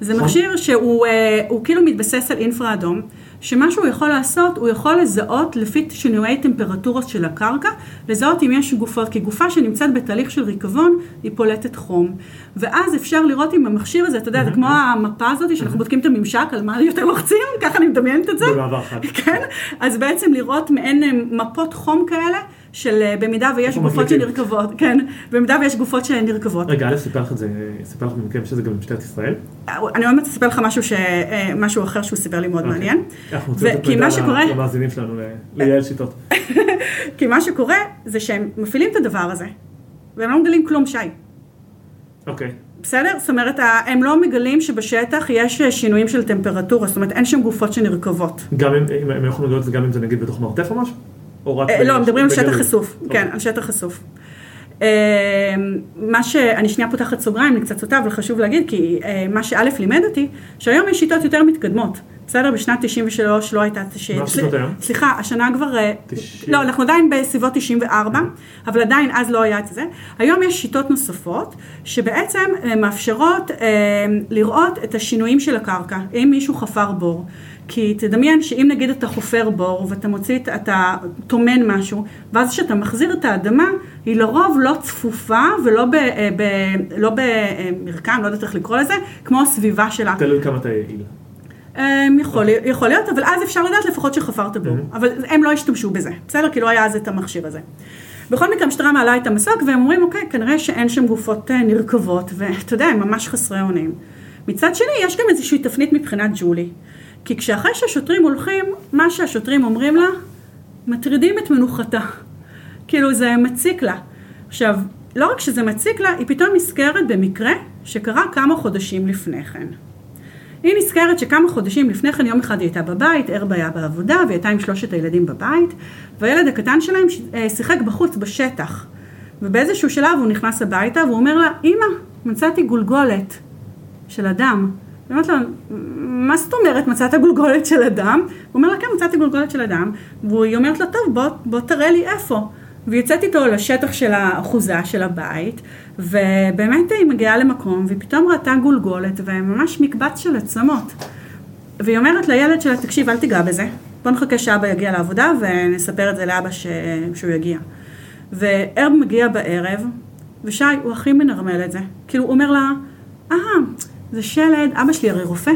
זה נכון. מכשיר שהוא אה, כאילו מתבסס על אינפרה אדום, שמה שהוא יכול לעשות, הוא יכול לזהות לפי שינויי טמפרטורות של הקרקע, לזהות אם יש גופות, כי גופה שנמצאת בתהליך של ריקבון, היא פולטת חום. ואז אפשר לראות עם המכשיר הזה, אתה יודע, זה כמו המפה הזאת, שאנחנו בודקים את הממשק, על מה יותר לוחצים, ככה אני מדמיינת את זה. במעבר חד. כן, אז בעצם לראות מעין אה, מפות חום כאלה, של אה, במידה ויש גופות? שנרכבות, כן, במידה ויש גופות שנרכבות. רגע, א', סיפר לך את זה, סיפר לך במקרה שזה גם במשטרת ישראל? אני עוד מעט אספר לך משהו, ש... אה, משהו אחר שהוא סיפר לי מאוד אוקיי. מעניין. אנחנו רוצים לתת מידע שקורה, למאזינים שלנו, ל- לייעל שיטות. כי מה שקורה זה שהם מפעילים את הדבר הזה, והם לא מגלים כלום, שי. אוקיי. בסדר? זאת אומרת, הם לא מגלים שבשטח יש אה, שינויים של טמפרטורה, זאת אומרת, אין שם גופות שנרכבות. גם אם אם הם יכולים לגלות את זה גם אם זה נגיד בתוך מרתף או משהו? או רק... אה, לא, מדברים על? שטח חשוף, אוקיי. כן, על שטח חשוף. אה, מה שאני שנייה פותחת סוגריים, אני קצת סוטה, אבל חשוב להגיד, כי אה, מה שא' לימד אותי, שהיום יש שיטות יותר מתקדמות. בסדר, בשנת 93 לא הייתה... ש- מה השיטות היום? סליחה, השנה כבר... אה, 90. לא, אנחנו עדיין בסביבות 94, אבל עדיין אז לא היה את זה. היום יש שיטות נוספות, שבעצם מאפשרות לראות את השינויים של הקרקע, אם מישהו חפר בור. כי תדמיין שאם נגיד אתה חופר בור ואתה מוציא, את- אתה טומן משהו, ואז כשאתה מחזיר את האדמה, היא לרוב לא צפופה ולא ב, אה, ב, לא במרקם, לא יודעת איך לקרוא לזה, כמו הסביבה שלה. תלוי כמה אתה יעיל. אמ, יכול, להיות- יכול להיות, אבל אז אפשר לדעת לפחות שחפרת בור. אבל הם לא השתמשו בזה, בסדר? כי לא היה אז את המכשיר הזה. בכל מקרה, המשטרה מעלה את המסוק, והם אומרים, אוקיי, כנראה שאין שם גופות אה, נרכבות, ואתה יודע, הם ממש חסרי אונים. מצד שני, יש גם איזושהי תפנית מבחינת ג'ולי. כי כשאחרי שהשוטרים הולכים, מה שהשוטרים אומרים לה, מטרידים את מנוחתה. כאילו, זה מציק לה. עכשיו, לא רק שזה מציק לה, היא פתאום נזכרת במקרה שקרה כמה חודשים לפני כן. היא נזכרת שכמה חודשים לפני כן, יום אחד היא הייתה בבית, ערב היה בעבודה, והיא הייתה עם שלושת הילדים בבית, והילד הקטן שלהם אה, שיחק בחוץ, בשטח. ובאיזשהו שלב הוא נכנס הביתה, והוא אומר לה, אמא, מצאתי גולגולת של אדם. אומרת לו, מה זאת אומרת מצאת גולגולת של אדם? הוא אומר לה, כן, מצאתי גולגולת של אדם. והיא אומרת לו, טוב, בוא, בוא תראה לי איפה. והיא יוצאת איתו לשטח של האחוזה של הבית, ובאמת היא מגיעה למקום, והיא פתאום ראתה גולגולת, וממש מקבץ של עצמות. והיא אומרת לילד שלה, תקשיב, אל תיגע בזה. בוא נחכה שאבא יגיע לעבודה, ונספר את זה לאבא ש... שהוא יגיע. והרב מגיע בערב, ושי, הוא הכי מנרמל את זה. כאילו, הוא אומר לה, אה, זה שלד, אבא שלי הרי רופא,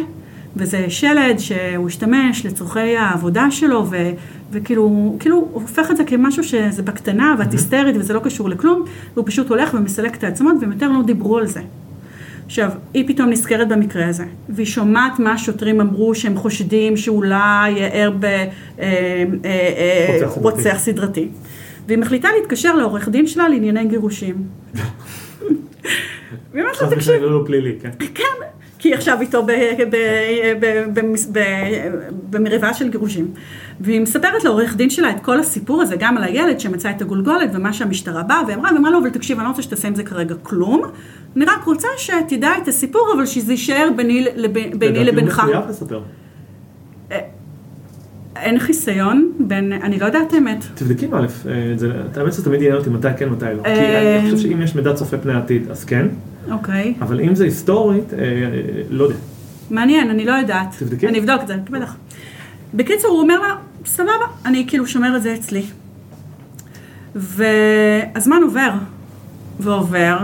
וזה שלד שהוא השתמש לצורכי העבודה שלו, ו, וכאילו, כאילו, הוא הופך את זה כמשהו שזה בקטנה ואת היסטרית וזה לא קשור לכלום, והוא פשוט הולך ומסלק את העצמות, והם יותר לא דיברו על זה. עכשיו, היא פתאום נזכרת במקרה הזה, והיא שומעת מה השוטרים אמרו שהם חושדים שאולי ער רוצח סדרתי. ברוצח סדרתי. והיא מחליטה להתקשר לעורך דין שלה לענייני גירושים. והיא אומרת לו, חס תקשיב, לא פלילי, כן. כן, כי היא עכשיו איתו במריבה של גירושים. והיא מספרת לעורך דין שלה את כל הסיפור הזה, גם על הילד שמצא את הגולגולת ומה שהמשטרה באה, והיא אמרה, ואמרה לו, אבל תקשיב, אני לא רוצה שתעשה עם זה כרגע כלום, אני רק רוצה שתדע את הסיפור, אבל שזה יישאר ביני לב- ביני לדעתי הוא לבינך. מחויב לספר. אין חיסיון בין, אני לא יודעת האמת. תבדקי א', אה, זה- האמת שזה תמיד עניין אותי מתי כן, מתי לא. כי אה, אני חושב שאם יש מידע צופה פני עתיד, אז כן, אוקיי. אבל אם זה היסטורית, אה, לא יודע. מעניין, אני לא יודעת. תבדקי. אני אבדוק את זה, בטח. בקיצור, הוא אומר לה, סבבה, אני כאילו שומר את זה אצלי. והזמן עובר, ועובר,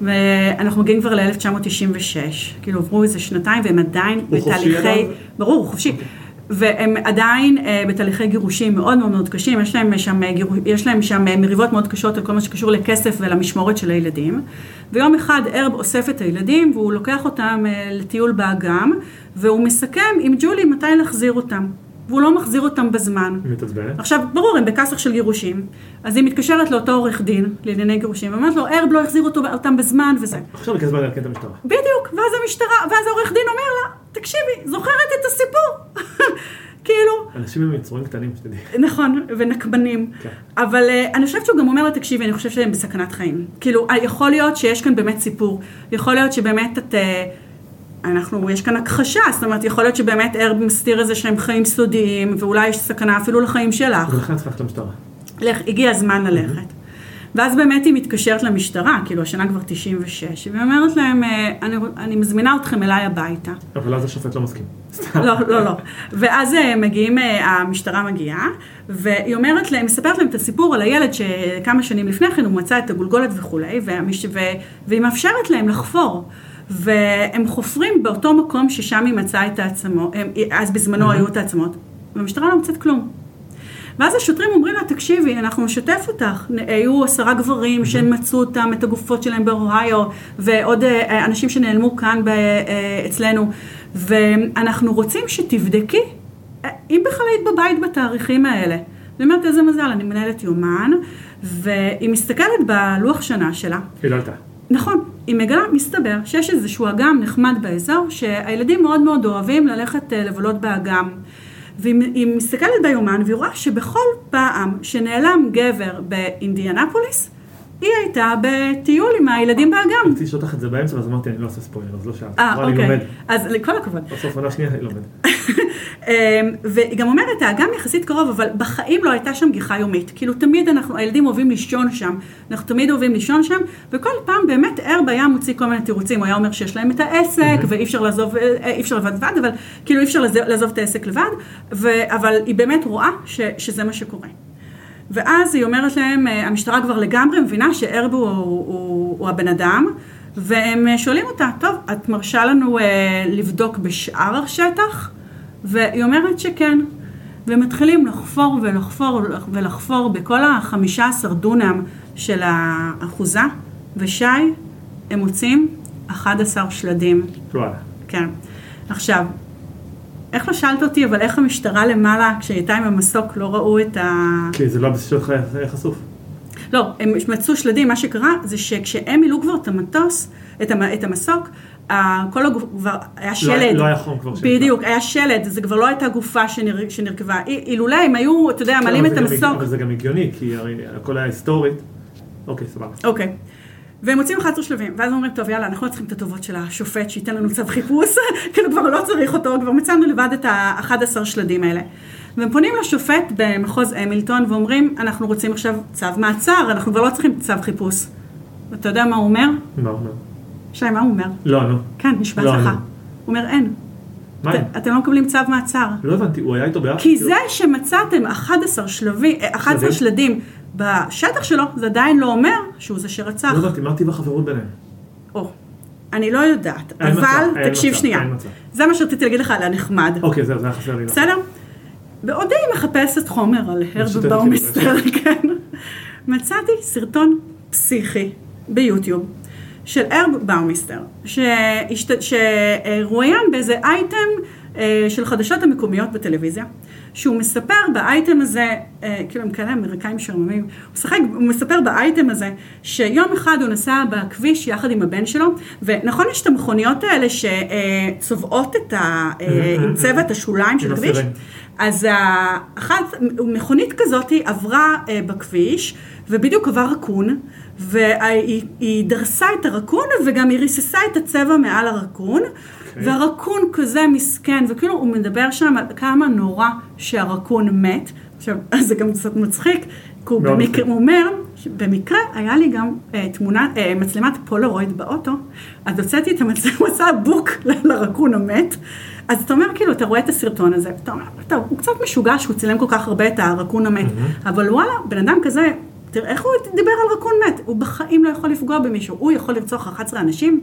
ואנחנו מגיעים כבר ל-1996, כאילו עברו איזה שנתיים והם עדיין הוא חופשי בתהליכי, אגב? ברור, הוא חופשי, והם עדיין אה, בתהליכי גירושים מאוד מאוד מאוד קשים, יש להם שם, אה, גירו, יש להם שם אה, מריבות מאוד קשות על כל מה שקשור לכסף ולמשמורת של הילדים, ויום אחד ארב אוסף את הילדים והוא לוקח אותם אה, לטיול באגם, והוא מסכם עם ג'ולי מתי להחזיר אותם, והוא לא מחזיר אותם בזמן. היא מתעצבנת. עכשיו, ברור, הם בכסח של גירושים, אז היא מתקשרת לאותו עורך דין לענייני גירושים, ואומרת לו, ארב לא החזיר אותו, אותם בזמן וזה. עכשיו היא כזמן לעדכן את המשטרה. בדיוק, ואז המשטרה, ואז העורך דין אומר לה, תקשיבי, זוכרת את הסיפור. כאילו, אנשים הם יצורים קטנים, שתדעי. נכון, ונקמנים. כן. אבל אה, אני חושבת שהוא גם אומר לה, תקשיבי, אני חושבת שהם בסכנת חיים. כאילו, אה, יכול להיות שיש כאן באמת סיפור. יכול להיות שבאמת את... אה, אנחנו, יש כאן הכחשה, זאת אומרת, יכול להיות שבאמת ארב מסתיר איזה שהם חיים סודיים, ואולי יש סכנה אפילו לחיים שלך. ולכן צריך ללכת למשטרה. לך, הגיע הזמן ללכת. ואז באמת היא מתקשרת למשטרה, כאילו השנה כבר 96, והיא אומרת להם, אה, אני, אני מזמינה אתכם אליי הביתה. אבל אז השופט לא מסכים. לא, לא, לא. ואז אה, מגיעים, אה, המשטרה מגיעה, והיא אומרת להם, מספרת להם את הסיפור על הילד שכמה שנים לפני כן הוא מצא את הגולגולת וכולי, והמש... ו... והיא מאפשרת להם לחפור. והם חופרים באותו מקום ששם היא מצאה את העצמות, אז בזמנו היו את העצמות, והמשטרה לא מוצאת כלום. ואז השוטרים אומרים לה, תקשיבי, אנחנו נשתף אותך. היו עשרה גברים שמצאו אותם, את הגופות שלהם באוהיו, ועוד אה, אנשים שנעלמו כאן אה, אצלנו, ואנחנו רוצים שתבדקי אה, אם בכלל היית בבית בתאריכים האלה. אני אומרת, איזה מזל, אני מנהלת יומן, והיא מסתכלת בלוח שנה שלה, היא לא עלתה. נכון, היא מגלה, מסתבר, שיש איזשהו אגם נחמד באזור, שהילדים מאוד מאוד אוהבים ללכת אה, לבלות באגם. והיא היא מסתכלת ביומן והיא רואה שבכל פעם שנעלם גבר באינדיאנפוליס, היא הייתה בטיול עם הילדים באגם. רציתי לשאול אותך את זה באמצע, ואז אמרתי, אני לא עושה ספוילר, אז לא שאלתי. אה, אוקיי. אז לכל הכבוד. בסוף עונה שנייה, היא לומד. אמ, והיא גם אומרת, האגם יחסית קרוב, אבל בחיים לא הייתה שם גיחה יומית. כאילו תמיד אנחנו, הילדים אוהבים לישון שם, אנחנו תמיד אוהבים לישון שם, וכל פעם באמת ערב היה מוציא כל מיני תירוצים, הוא היה אומר שיש להם את העסק, ואי אפשר לעזוב, אה, אי אפשר לבד לבד, אבל כאילו אי אפשר לעזוב- את העסק לבד, אבל היא באמת רואה שזה מה שקורה. ואז היא אומרת להם, אה, המשטרה כבר לגמרי מבינה שערב הוא, הוא, הוא, הוא הבן אדם, והם אה, שואלים אותה, טוב, את מרשה לנו אה, לבדוק בשאר השטח? והיא אומרת שכן. ומתחילים לחפור ולחפור ולחפור בכל החמישה עשר דונם של האחוזה, ושי, הם מוצאים 11 שלדים. וואלה. כן. עכשיו, איך לא שאלת אותי, אבל איך המשטרה למעלה, כשהיא הייתה עם המסוק, לא ראו את ה... כי זה לא הבסיס שלך חשוף. לא, הם מצאו שלדים, מה שקרה זה שכשהם מילאו כבר את המטוס, את, המ, את המסוק, כל הגוף כבר היה שלד. לא היה חום כבר שנפלא. בדיוק, היה שלד, זה כבר לא הייתה גופה שנר, שנרכבה. אי- אילולא הם היו, אתה יודע, אבל את המסוק. אבל זה גם הגיוני, כי הרי הכל היה היסטורית. אוקיי, סבבה. אוקיי. והם מוצאים 11 שלבים, ואז הם אומרים, טוב, יאללה, אנחנו לא צריכים את הטובות של השופט שייתן לנו צו חיפוש, כאילו כבר לא צריך אותו, כבר מצאנו לבד את ה-11 שלדים האלה. והם פונים לשופט במחוז המילטון ואומרים, אנחנו רוצים עכשיו צו מעצר, אנחנו כבר לא צריכים צו חיפוש. ואתה יודע מה הוא אומר? מה הוא אומר? שי, מה הוא אומר? לא, נו. כן, נשבעת לא, לך. נו. הוא אומר, אין. מה? את- אתם לא מקבלים צו מעצר. לא הבנתי, הוא היה איתו ביחד? כי זה שמצאתם 11 שלבים, אה, 11 שלדים? בשטח שלו, זה עדיין לא אומר שהוא זה שרצח. לא הבנתי, מה טיב החברות ביניהם? או, אני לא יודעת, אבל תקשיב שנייה. זה מה שרציתי להגיד לך על הנחמד. אוקיי, זהו, זה היה חסר לי. בסדר? בעודי מחפשת חומר על הרב משותפת באומיסטר, כן. מצאתי סרטון פסיכי ביוטיוב של הרב באומיסטר, שהשת- שרואיין באיזה אייטם אה, של חדשות המקומיות בטלוויזיה, שהוא מספר באייטם הזה, אה, כאילו הם כאלה אמריקאים שרממים, הוא, משחק, הוא מספר באייטם הזה שיום אחד הוא נסע בכביש יחד עם הבן שלו, ונכון יש את המכוניות האלה שצובעות את ה... אה, עם צבע את השוליים של הכביש? אז אחת, מכונית כזאת עברה אה, בכביש, ובדיוק עבר רקון, והיא היא דרסה את הרקון, וגם היא ריססה את הצבע מעל הרקון, אוקיי. והרקון כזה מסכן, וכאילו הוא מדבר שם על כמה נורא שהרקון מת. עכשיו, זה גם קצת מצחיק, הוא במקרה. הוא אומר, במקרה היה לי גם אה, תמונה, אה, מצלמת פולרויד באוטו, אז הוצאתי את המצלמה, עשה בוק לרקון המת, אז אתה אומר, כאילו, אתה רואה את הסרטון הזה, אתה אומר, טוב, הוא קצת משוגע שהוא צילם כל כך הרבה את הרקון המת, אבל וואלה, בן אדם כזה, תראה איך הוא דיבר על רקון מת, הוא בחיים לא יכול לפגוע במישהו, הוא יכול לרצוח 11 אנשים.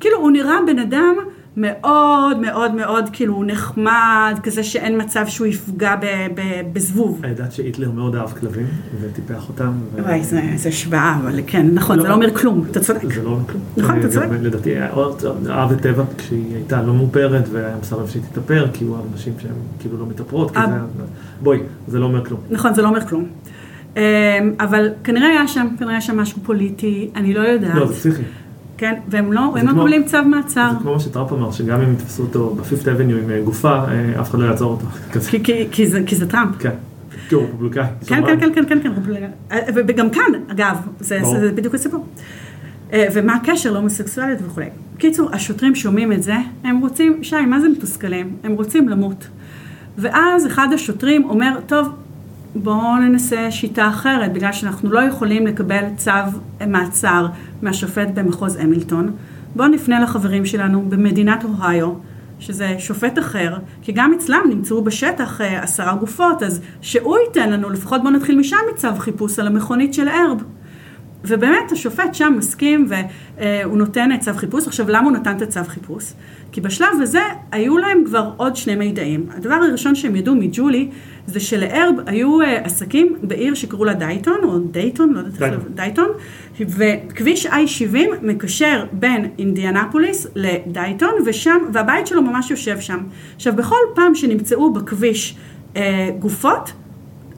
כאילו, הוא נראה בן אדם מאוד מאוד מאוד כאילו נחמד, כזה שאין מצב שהוא יפגע ב- ב- בזבוב. ידעת שהיטלר מאוד אהב כלבים וטיפח אותם. ו- וואי, זה זה השוואה, אבל כן, נכון, זה לא. לא אומר כלום, אתה צודק. זה לא אומר כלום. נכון, אתה צודק. לדעתי, אהב את טבע כשהיא הייתה לא מאופרת והיה מסרב שהיא תתאפר, כי הוא אהב נשים שהן כאילו לא מתאפרות, כי אה. זה. בואי, זה לא אומר כלום. נכון, זה לא אומר כלום. אמ, אבל כנראה היה שם, כנראה היה שם משהו פוליטי, אני לא יודעת. לא, זה פסיכי. כן, והם לא, הם לא כמו- מקבלים צו מעצר. זה כמו מה שטראמפ אמר, שגם אם יתפסו אותו בפיפט אבניו עם אה, גופה, אה, אף אחד לא יעצור אותו. כי- כי- כי זה- כי זה טראמפ. כן. כי הוא רפובליקאי. כן. כן, כן, כן, כן, כן, וגם כאן, אגב, זה. זה, בדיוק הסיפור. ומה הקשר להומוסקסואליות וכולי. קיצור, השוטרים שומעים את זה, הם רוצים, שי, מה זה מתוסכלים? הם רוצים למות. ואז אחד השוטרים אומר, טוב, בואו ננסה שיטה אחרת, בגלל שאנחנו לא יכולים לקבל צו מעצר מהשופט במחוז המילטון. בואו נפנה לחברים שלנו במדינת אוהיו, שזה שופט אחר, כי גם אצלם נמצאו בשטח אה, עשרה גופות, אז שהוא ייתן לנו, לפחות בואו נתחיל משם מצו חיפוש על המכונית של ארב. ובאמת השופט שם מסכים והוא נותן צו חיפוש. עכשיו למה הוא נתן את הצו חיפוש? כי בשלב הזה היו להם כבר עוד שני מידעים. הדבר הראשון שהם ידעו מג'ולי זה שלארב היו אה, עסקים בעיר שקראו לה דייטון או דייטון, לא יודעת איך דייטון. זה, דייטון, וכביש I-70 מקשר בין אינדיאנפוליס לדייטון ושם, והבית שלו ממש יושב שם. עכשיו בכל פעם שנמצאו בכביש אה, גופות,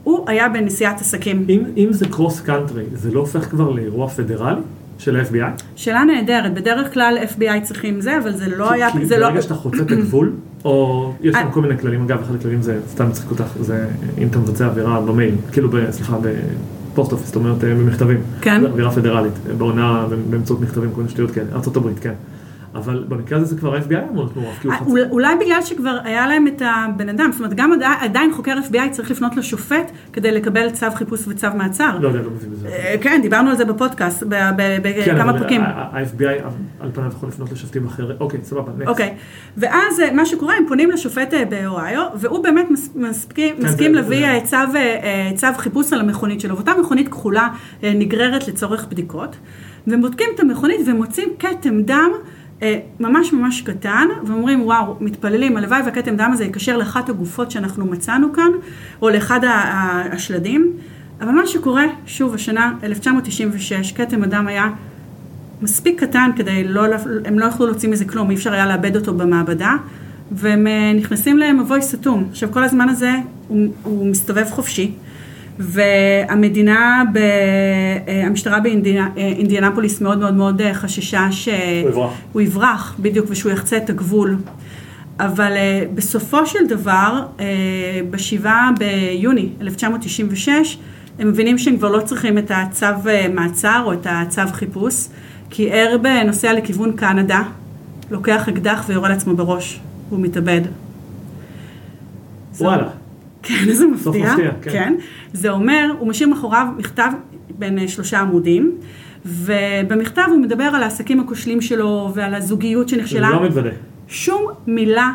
הוא היה בנסיעת עסקים. אם, אם זה cross country, זה לא הופך כבר לאירוע פדרלי של ה-FBI? שאלה נהדרת, בדרך כלל FBI צריכים זה, אבל זה לא היה, כי זה לא... ברגע שאתה חוצה את הגבול, או יש אה. לנו כל מיני כללים, אגב, אחד הכללים זה, סתם מצחיק אותך, זה אם אתה מבצע עבירה במייל, כאילו, סליחה, ב post office, זאת אומרת, אה, במכתבים. כן. עבירה פדרלית, בהונאה, באמצעות מכתבים, כל מיני שטויות כאלה, ארה"ב, כן. אבל במקרה הזה זה כבר ה-FBI אמור להיות מעורב, כי הוא אה. אולי- אולי בגלל שכבר היה להם את הבן אדם, זאת אומרת, גם עדי- עדיין חוקר FBI צריך לפנות לשופט כדי לקבל צו חיפוש וצו מעצר. לא יודע, לא מבין בזה. אה, כן, דיברנו על זה בפודקאסט, כן, בכמה אבל פרקים. ה-FBI על פניו יכול לפנות לשופטים אחרים. אוקיי, סבבה, נקסט. אוקיי, ואז אה, מה שקורה, הם פונים לשופט באוהיו, והוא באמת מסכים, כן, מסכים זה- להביא זה- צו, צו חיפוש על המכונית שלו, ואותה מכונית כחולה נגררת לצורך בדיקות, והם בודקים את המכונית ומוצאים כתם דם. אה, ממש ממש קטן, ואומרים וואו, מתפללים, הלוואי והכתם דם הזה יקשר לאחת הגופות שאנחנו מצאנו כאן, או לאחד השלדים, אבל מה שקורה, שוב, השנה 1996, כתם הדם היה מספיק קטן כדי לא, הם לא יכלו להוציא מזה כלום, אי אפשר היה לאבד אותו במעבדה, והם אה, נכנסים למבוי סתום. עכשיו, כל הזמן הזה הוא, הוא מסתובב חופשי, והמדינה, ב, אה, המשטרה באינדיאנפוליס מאוד מאוד מאוד אה, חששה שהוא יברח. הוא יברח, בדיוק, ושהוא יחצה את הגבול. אבל אה, בסופו של דבר, אה, בשבעה ביוני 1996, הם מבינים שהם כבר לא צריכים את הצו אה, מעצר או את הצו חיפוש, כי ארב אה, נוסע לכיוון קנדה, לוקח אקדח ויורה לעצמו בראש, והוא מתאבד. וואלה. כן, איזה סוף מפתיע. מפתיע, כן. כן. זה אומר, הוא משאיר מאחוריו מכתב בין אה, שלושה עמודים, ובמכתב הוא מדבר על העסקים הכושלים שלו ועל הזוגיות שנכשלה. לא מתוודה. שום מילה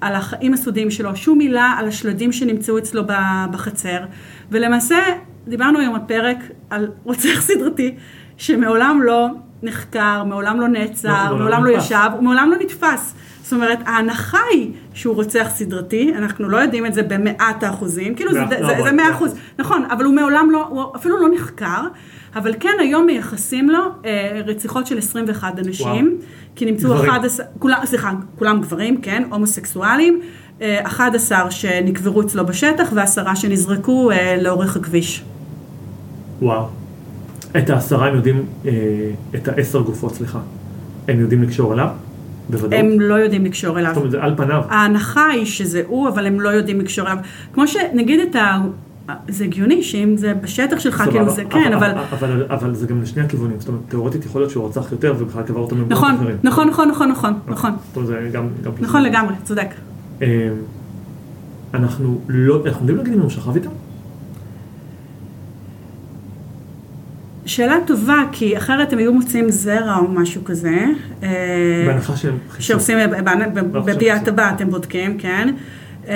על החיים הסודיים שלו, שום מילה על השלדים שנמצאו אצלו בחצר. ולמעשה, דיברנו היום בפרק על רוצח סדרתי, שמעולם לא נחקר, מעולם לא נעצר, לא, מעולם מעולם לא לא נתפס. ישב, ומעולם לא נתפס. זאת אומרת, ההנחה היא שהוא רוצח סדרתי, אנחנו לא יודעים את זה במאת האחוזים, כאילו זה, לא, זה, אבל- זה מאה אחוז, נכון, אבל הוא מעולם לא, הוא אפילו לא נחקר, אבל כן היום מייחסים לו אה, רציחות של 21 אנשים, וואו. כי נמצאו גברים. 11, כולם, סליחה, כולם גברים, כן, הומוסקסואלים, אה, 11 שנקברו אצלו בשטח ועשרה שנזרקו אה, לאורך הכביש. וואו. את העשרה הם יודעים, אה, את העשר גופות, סליחה, הם יודעים לקשור אליו? בוודאות. הם לא יודעים לקשור אליו. זאת אומרת, זה על פניו. ההנחה היא שזה הוא, אבל הם לא יודעים לקשור אליו. כמו שנגיד את ה... זה הגיוני שאם זה בשטח שלך. כאילו זה כן, אבל... אבל, אבל זה גם לשני הכיוונים, זאת אומרת, תיאורטית יכול להיות שהוא רצח יותר ובכלל קבר אותו במקומות נכון, אחרים. נכון, נכון, נכון, נכון, נכון. זאת אומרת, זה גם... גם נכון. לגמרי, צודק. אה, אנחנו לא, אנחנו יודעים להגיד אם הוא שכב איתם? שאלה טובה, כי אחרת הם היו מוצאים זרע או משהו כזה. אה, בהנחה שהם חיסון. שעושים לא חושב בביאת הבת, הם בודקים, כן. אה,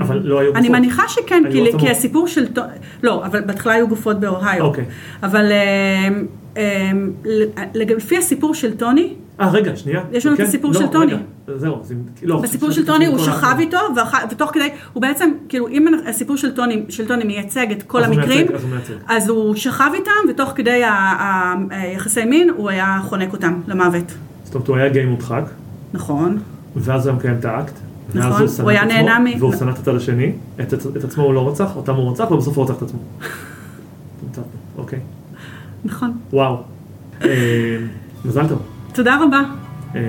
אבל לא היו אני גופות. מניחה שכן, כי-. כי הסיפור של... לא, אבל בהתחלה היו גופות באוהיו. אוקיי. אבל אה, אה, לפי הסיפור של טוני, אה, רגע, שנייה. יש לנו את כן? הסיפור לא, של טוני. זהו, לא. בסיפור של טוני הוא שכב. איתו, ותוך כדי, הוא בעצם, כאילו, אם הסיפור של טוני, של טוני מייצג את כל המקרים, אז הוא שכב איתם, ותוך כדי היחסי מין, הוא היה חונק אותם למוות. זאת אומרת, הוא היה גיי מודחק, נכון. ואז הוא היה מקיים את האקט. נכון, הוא היה נהנה מ- והוא שנא את הצד השני, את עצמו הוא לא רצח, אותם הוא רצח, ובסוף הוא רצח את עצמו. אוקיי. נכון. וואו. אה, מזל טוב. תודה רבה. אה,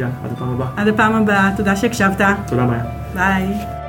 יאללה, עד הפעם הבאה. עד הפעם הבאה, תודה שהקשבת. תודה מאיה. ביי.